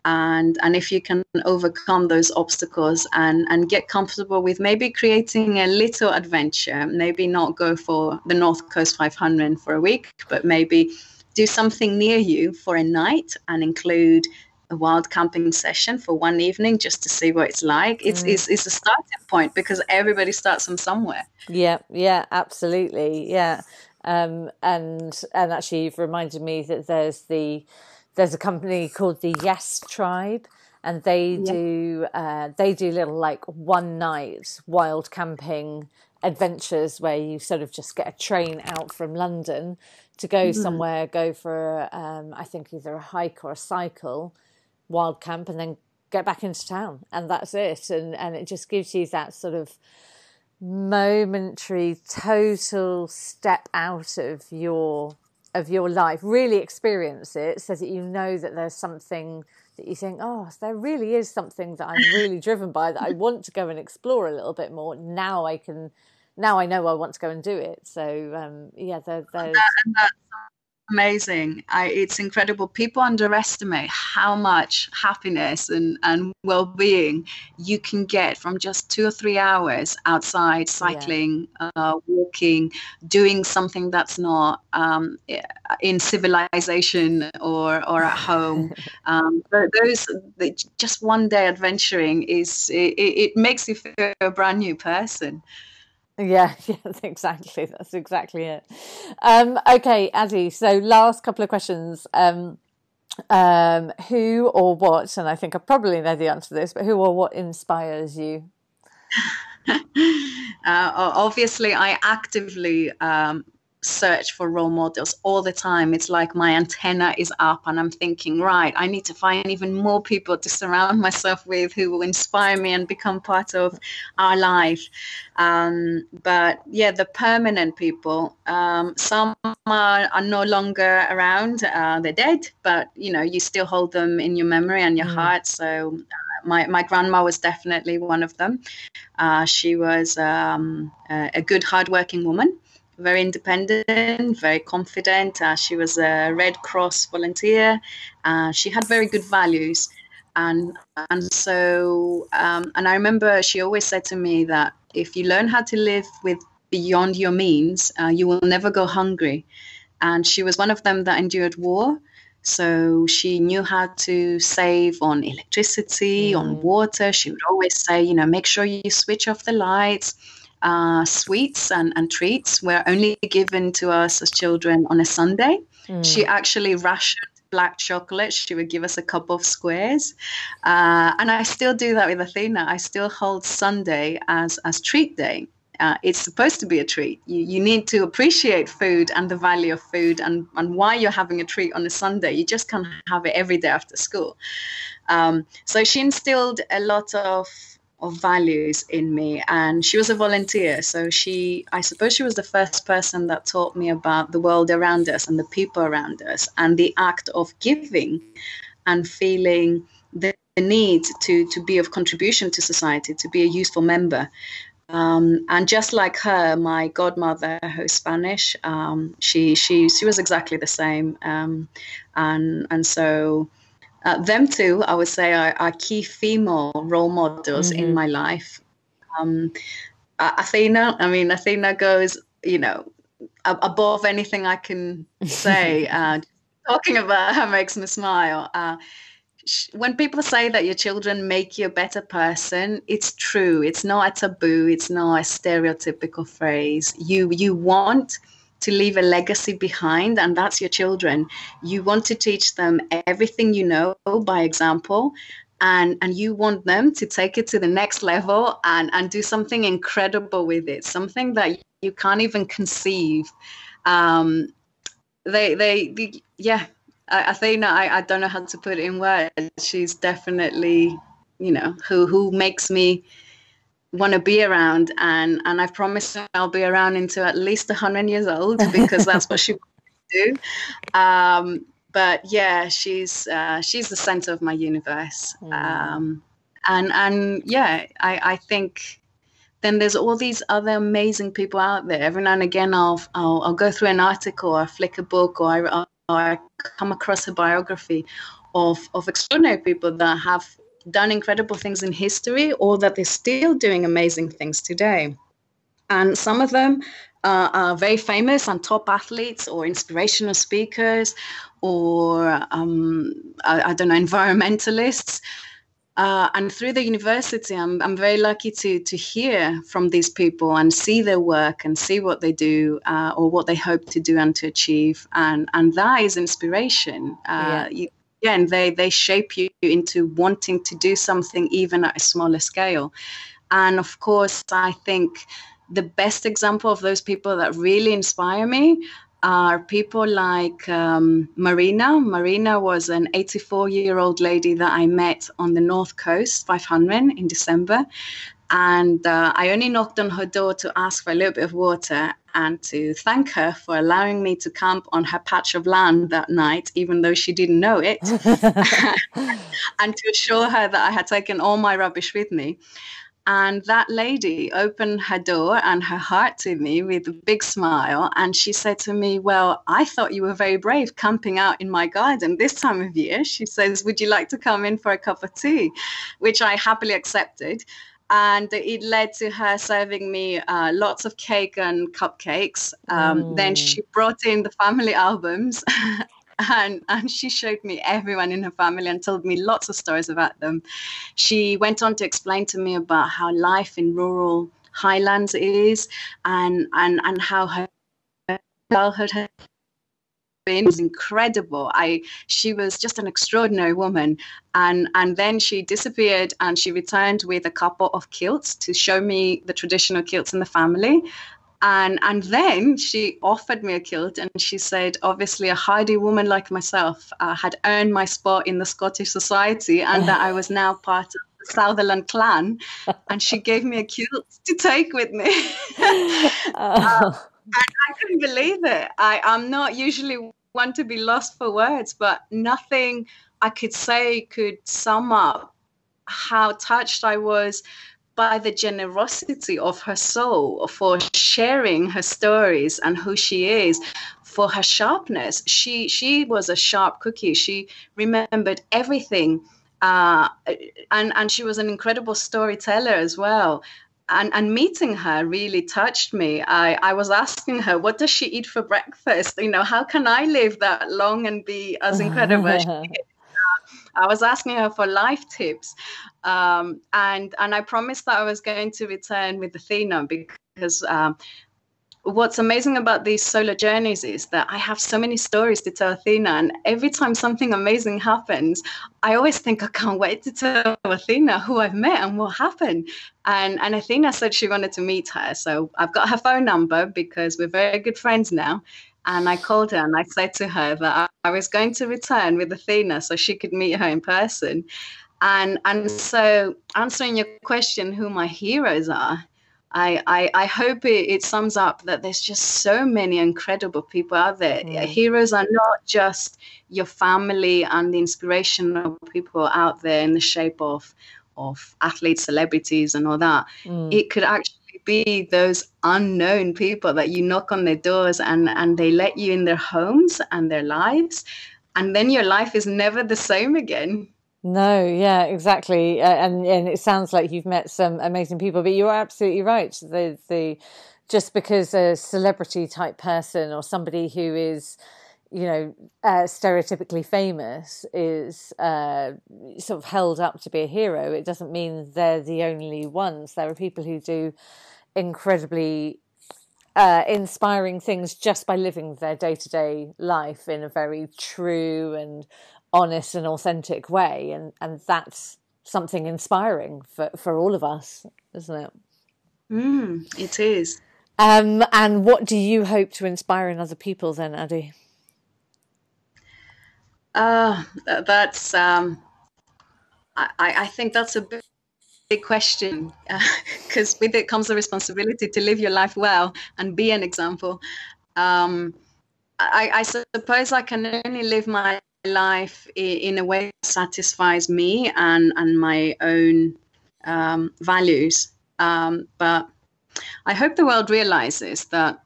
And, and if you can overcome those obstacles and, and get comfortable with maybe creating a little adventure, maybe not go for the North Coast 500 for a week, but maybe do something near you for a night and include a wild camping session for one evening just to see what it's like. It's, mm. it's, it's a starting point because everybody starts from somewhere. Yeah, yeah, absolutely, yeah. Um, and and actually, you've reminded me that there's the there's a company called the Yes Tribe, and they yeah. do uh, they do little like one night wild camping adventures where you sort of just get a train out from London to go mm-hmm. somewhere, go for um, I think either a hike or a cycle, wild camp and then get back into town and that's it and and it just gives you that sort of momentary total step out of your of your life. Really experience it. So that you know that there's something that you think oh there really is something that i'm really driven by that i want to go and explore a little bit more. Now i can now i know i want to go and do it. So um, yeah there, there's and that, amazing. I, it's incredible. People underestimate how much happiness and, and well being you can get from just two or three hours outside, cycling, yeah. uh, walking, doing something that's not um, in civilization or, or at home. um, those just one day adventuring is it, it makes you feel a brand new person. Yeah, yeah, exactly. That's exactly it. Um, okay, Addi. So, last couple of questions. Um, um, who or what? And I think I probably know the answer to this, but who or what inspires you? uh, obviously, I actively um, search for role models all the time. It's like my antenna is up and I'm thinking, right, I need to find even more people to surround myself with who will inspire me and become part of our life. Um, but yeah, the permanent people, um, some are, are, no longer around, uh, they're dead, but you know, you still hold them in your memory and your mm. heart. So uh, my, my grandma was definitely one of them. Uh, she was um, a, a good, hardworking woman very independent, very confident. Uh, she was a Red Cross volunteer. Uh, she had very good values, and and so um, and I remember she always said to me that if you learn how to live with beyond your means, uh, you will never go hungry. And she was one of them that endured war. So she knew how to save on electricity, mm. on water. She would always say, you know, make sure you switch off the lights. Uh, sweets and, and treats were only given to us as children on a Sunday. Mm. She actually rationed black chocolate. She would give us a couple of squares. Uh, and I still do that with Athina. I still hold Sunday as, as treat day uh, it's supposed to be a treat. You, you need to appreciate food and the value of food and, and why you're having a treat on a Sunday. You just can't have it every day after school. Um, so she instilled a lot of of values in me and she was a volunteer. So she i suppose she was the first person that taught me about the world around us and the people around us and the act of giving and feeling the need to to be of contribution to society to be a useful member. Um, and just like her, my godmother, who's Spanish, um, she she she was exactly the same, um, and and so uh, them two, I would say, are, are key female role models mm-hmm. in my life. Um, Athina, I mean, Athina goes, you know, above anything I can say. uh, talking about her makes me smile. Uh, when people say that your children make you a better person it's true it's not a taboo it's not a stereotypical phrase you you want to leave a legacy behind and that's your children you want to teach them everything you know by example and and you want them to take it to the next level and and do something incredible with it something that you can't even conceive um they they, they yeah I, Athina, I, I don't know how to put it in words. She's definitely, you know, who who makes me want to be around, and and I've promised I'll be around until at least hundred years old because that's what she do. Um, but yeah, she's uh, she's the center of my universe, mm. um, and and yeah, I I think then there's all these other amazing people out there. Every now and again, I'll I'll, I'll go through an article or flick a book or I, I come across a biography of, of extraordinary people that have done incredible things in history or that they're still doing amazing things today. And some of them uh, are very famous and top athletes or inspirational speakers or, um, I, I don't know, environmentalists. Uh, and through the university, I'm, I'm very lucky to, to hear from these people and see their work and see what they do uh, or what they hope to do and to achieve. And, and that is inspiration. Uh, yeah. You, again, they, they shape you into wanting to do something even at a smaller scale. And of course, I think the best example of those people that really inspire me are people like um, Marina. Marina was an 84 year old lady that I met on the North Coast 500 in December. And uh, I only knocked on her door to ask for a little bit of water and to thank her for allowing me to camp on her patch of land that night, even though she didn't know it, and to assure her that I had taken all my rubbish with me. And that lady opened her door and her heart to me with a big smile. And she said to me, Well, I thought you were very brave camping out in my garden this time of year. She says, Would you like to come in for a cup of tea? Which I happily accepted. And it led to her serving me uh, lots of cake and cupcakes. Um, mm. Then she brought in the family albums and and she showed me everyone in her family and told me lots of stories about them. She went on to explain to me about how life in rural highlands is and and and how her childhood had been was incredible. I she was just an extraordinary woman, and and then she disappeared and she returned with a couple of kilts to show me the traditional kilts in the family, and and then she offered me a kilt and she said obviously a hardy woman like myself uh, had earned my spot in the scottish society and that i was now part of the sutherland clan. And she gave me a kilt to take with me. Uh, and i couldn't believe it. I i'm not usually one to be lost for words but nothing i could say could sum up how touched i was by the generosity of her soul for sharing her stories and who she is for her sharpness. She she was a sharp cookie. She remembered everything uh, and and she was an incredible storyteller as well and, and meeting her really touched me. I, I was asking her, what does she eat for breakfast? You know, how can I live that long and be as incredible as she I was asking her for life tips, um, and and I promised that I was going to return with Athina because um, what's amazing about these solo journeys is that I have so many stories to tell Athina, and every time something amazing happens, I always think I can't wait to tell Athina who I've met and what happened. And and Athina said she wanted to meet her, so I've got her phone number because we're very good friends now. And I called her and I said to her that I was going to return with Athina so she could meet her in person. And and so answering your question, who my heroes are I, I, I hope it, it, sums up that there's just so many incredible people out there. Mm. Heroes are not just your family and the inspirational people out there in the shape of of athletes, celebrities, and all that. Mm. It could actually be those unknown people that you knock on their doors and and they let you in their homes and their lives, and then your life is never the same again. No, yeah, exactly, uh, and and it sounds like you've met some amazing people. But you are absolutely right. The the just because a celebrity type person or somebody who is you know, uh, stereotypically famous is uh, sort of held up to be a hero. It doesn't mean they're the only ones. There are people who do incredibly uh, inspiring things just by living their day to day life in a very true and honest and authentic way and and that's something inspiring for for all of us isn't it mm, it is um, and what do you hope to inspire in other people then Addi? Uh, that's um, I, I think that's a big, big question because uh, with it comes the responsibility to live your life well and be an example. Um, I, I suppose I can only live my life in a way satisfies me and and my own um, values. Um, but I hope the world realizes that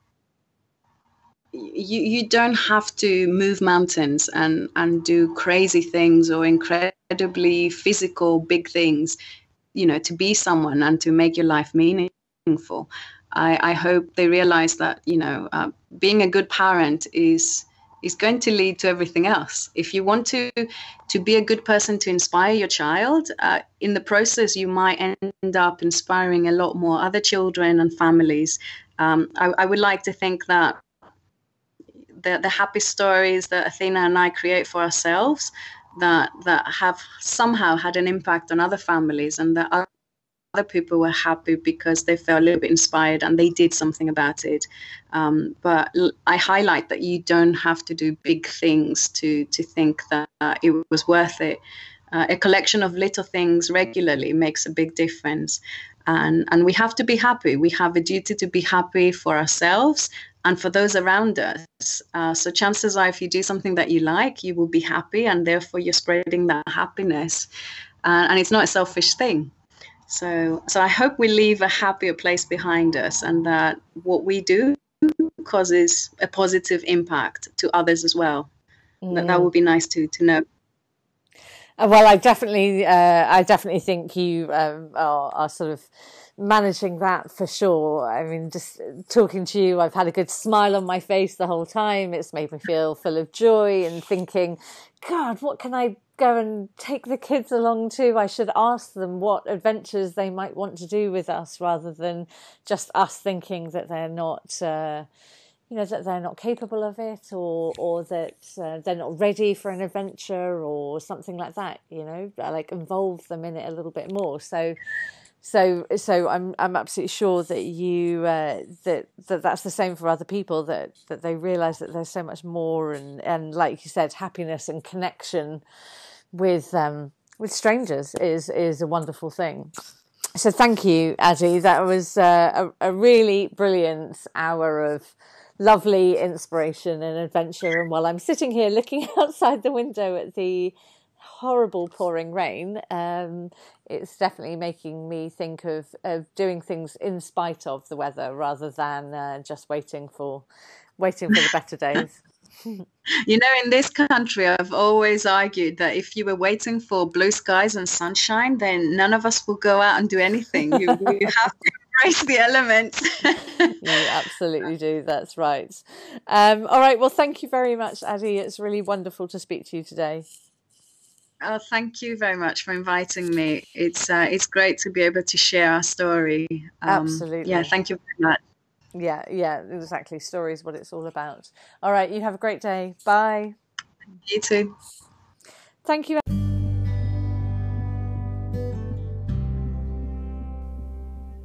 you you don't have to move mountains and and do crazy things or incredibly physical big things, you know, to be someone and to make your life meaningful. I, I hope they realize that you know uh, being a good parent is is going to lead to everything else. If you want to to be a good person to inspire your child, uh, in the process you might end up inspiring a lot more other children and families. Um, I, I, would like to think that the the happy stories that Athina and I create for ourselves that that have somehow had an impact on other families and that other people were happy because they felt a little bit inspired and they did something about it. Um, but I highlight that you don't have to do big things to to think that uh, it was worth it. Uh, a collection of little things regularly makes a big difference, and and we have to be happy. We have a duty to be happy for ourselves and for those around us. Uh, so chances are, if you do something that you like, you will be happy, and therefore you're spreading that happiness. Uh, and it's not a selfish thing. So, so I hope we leave a happier place behind us, and that what we do causes a positive impact to others as well. Mm. That, that would be nice to to know. Uh, well, I definitely, uh, I definitely think you um, are, are, sort of managing that for sure. I mean, just talking to you, I've had a good smile on my face the whole time. It's made me feel full of joy and thinking, God, what can I go and take the kids along to? I should ask them what adventures they might want to do with us rather than just us thinking that they're not. Uh, you know that they're not capable of it or or that uh, they're not ready for an adventure or something like that you know like involve them in it a little bit more so so so I'm I'm absolutely sure that you uh, that that that's the same for other people that that they realize that there's so much more and and like you said happiness and connection with um with strangers is is a wonderful thing. So thank you, Addi. That was uh, a, a really brilliant hour of lovely inspiration and adventure. And while I'm sitting here looking outside the window at the horrible pouring rain, um, it's definitely making me think of, of doing things in spite of the weather rather than uh, just waiting for waiting for the better days. you know, in this country, I've always argued that if you were waiting for blue skies and sunshine, then none of us will go out and do anything. You, you have to embrace the elements. you absolutely do. That's right. Um, all right. Well, thank you very much, Addi. It's really wonderful to speak to you today. Oh, thank you very much for inviting me. It's uh, it's great to be able to share our story. Um, Absolutely. Yeah, thank you very much. Yeah, yeah, exactly. Story is what it's all about. All right, you have a great day. Bye. You too. Thank you.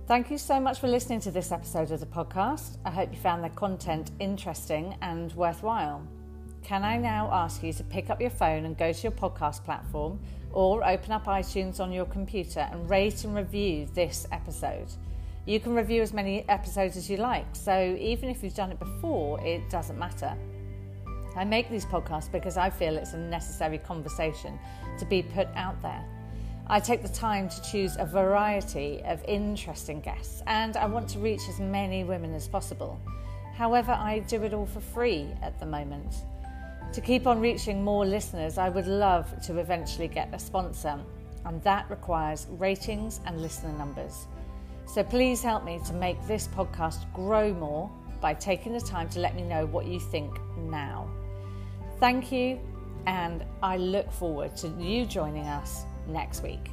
Thank you so much for listening to this episode of the podcast. I hope you found the content interesting and worthwhile. Can I now ask you to pick up your phone and go to your podcast platform or open up iTunes on your computer and rate and review this episode? You can review as many episodes as you like, so even if you've done it before, it doesn't matter. I make these podcasts because I feel it's a necessary conversation to be put out there. I take the time to choose a variety of interesting guests and I want to reach as many women as possible. However, I do it all for free at the moment. To keep on reaching more listeners, I would love to eventually get a sponsor, and that requires ratings and listener numbers. So please help me to make this podcast grow more by taking the time to let me know what you think now. Thank you, and I look forward to you joining us next week.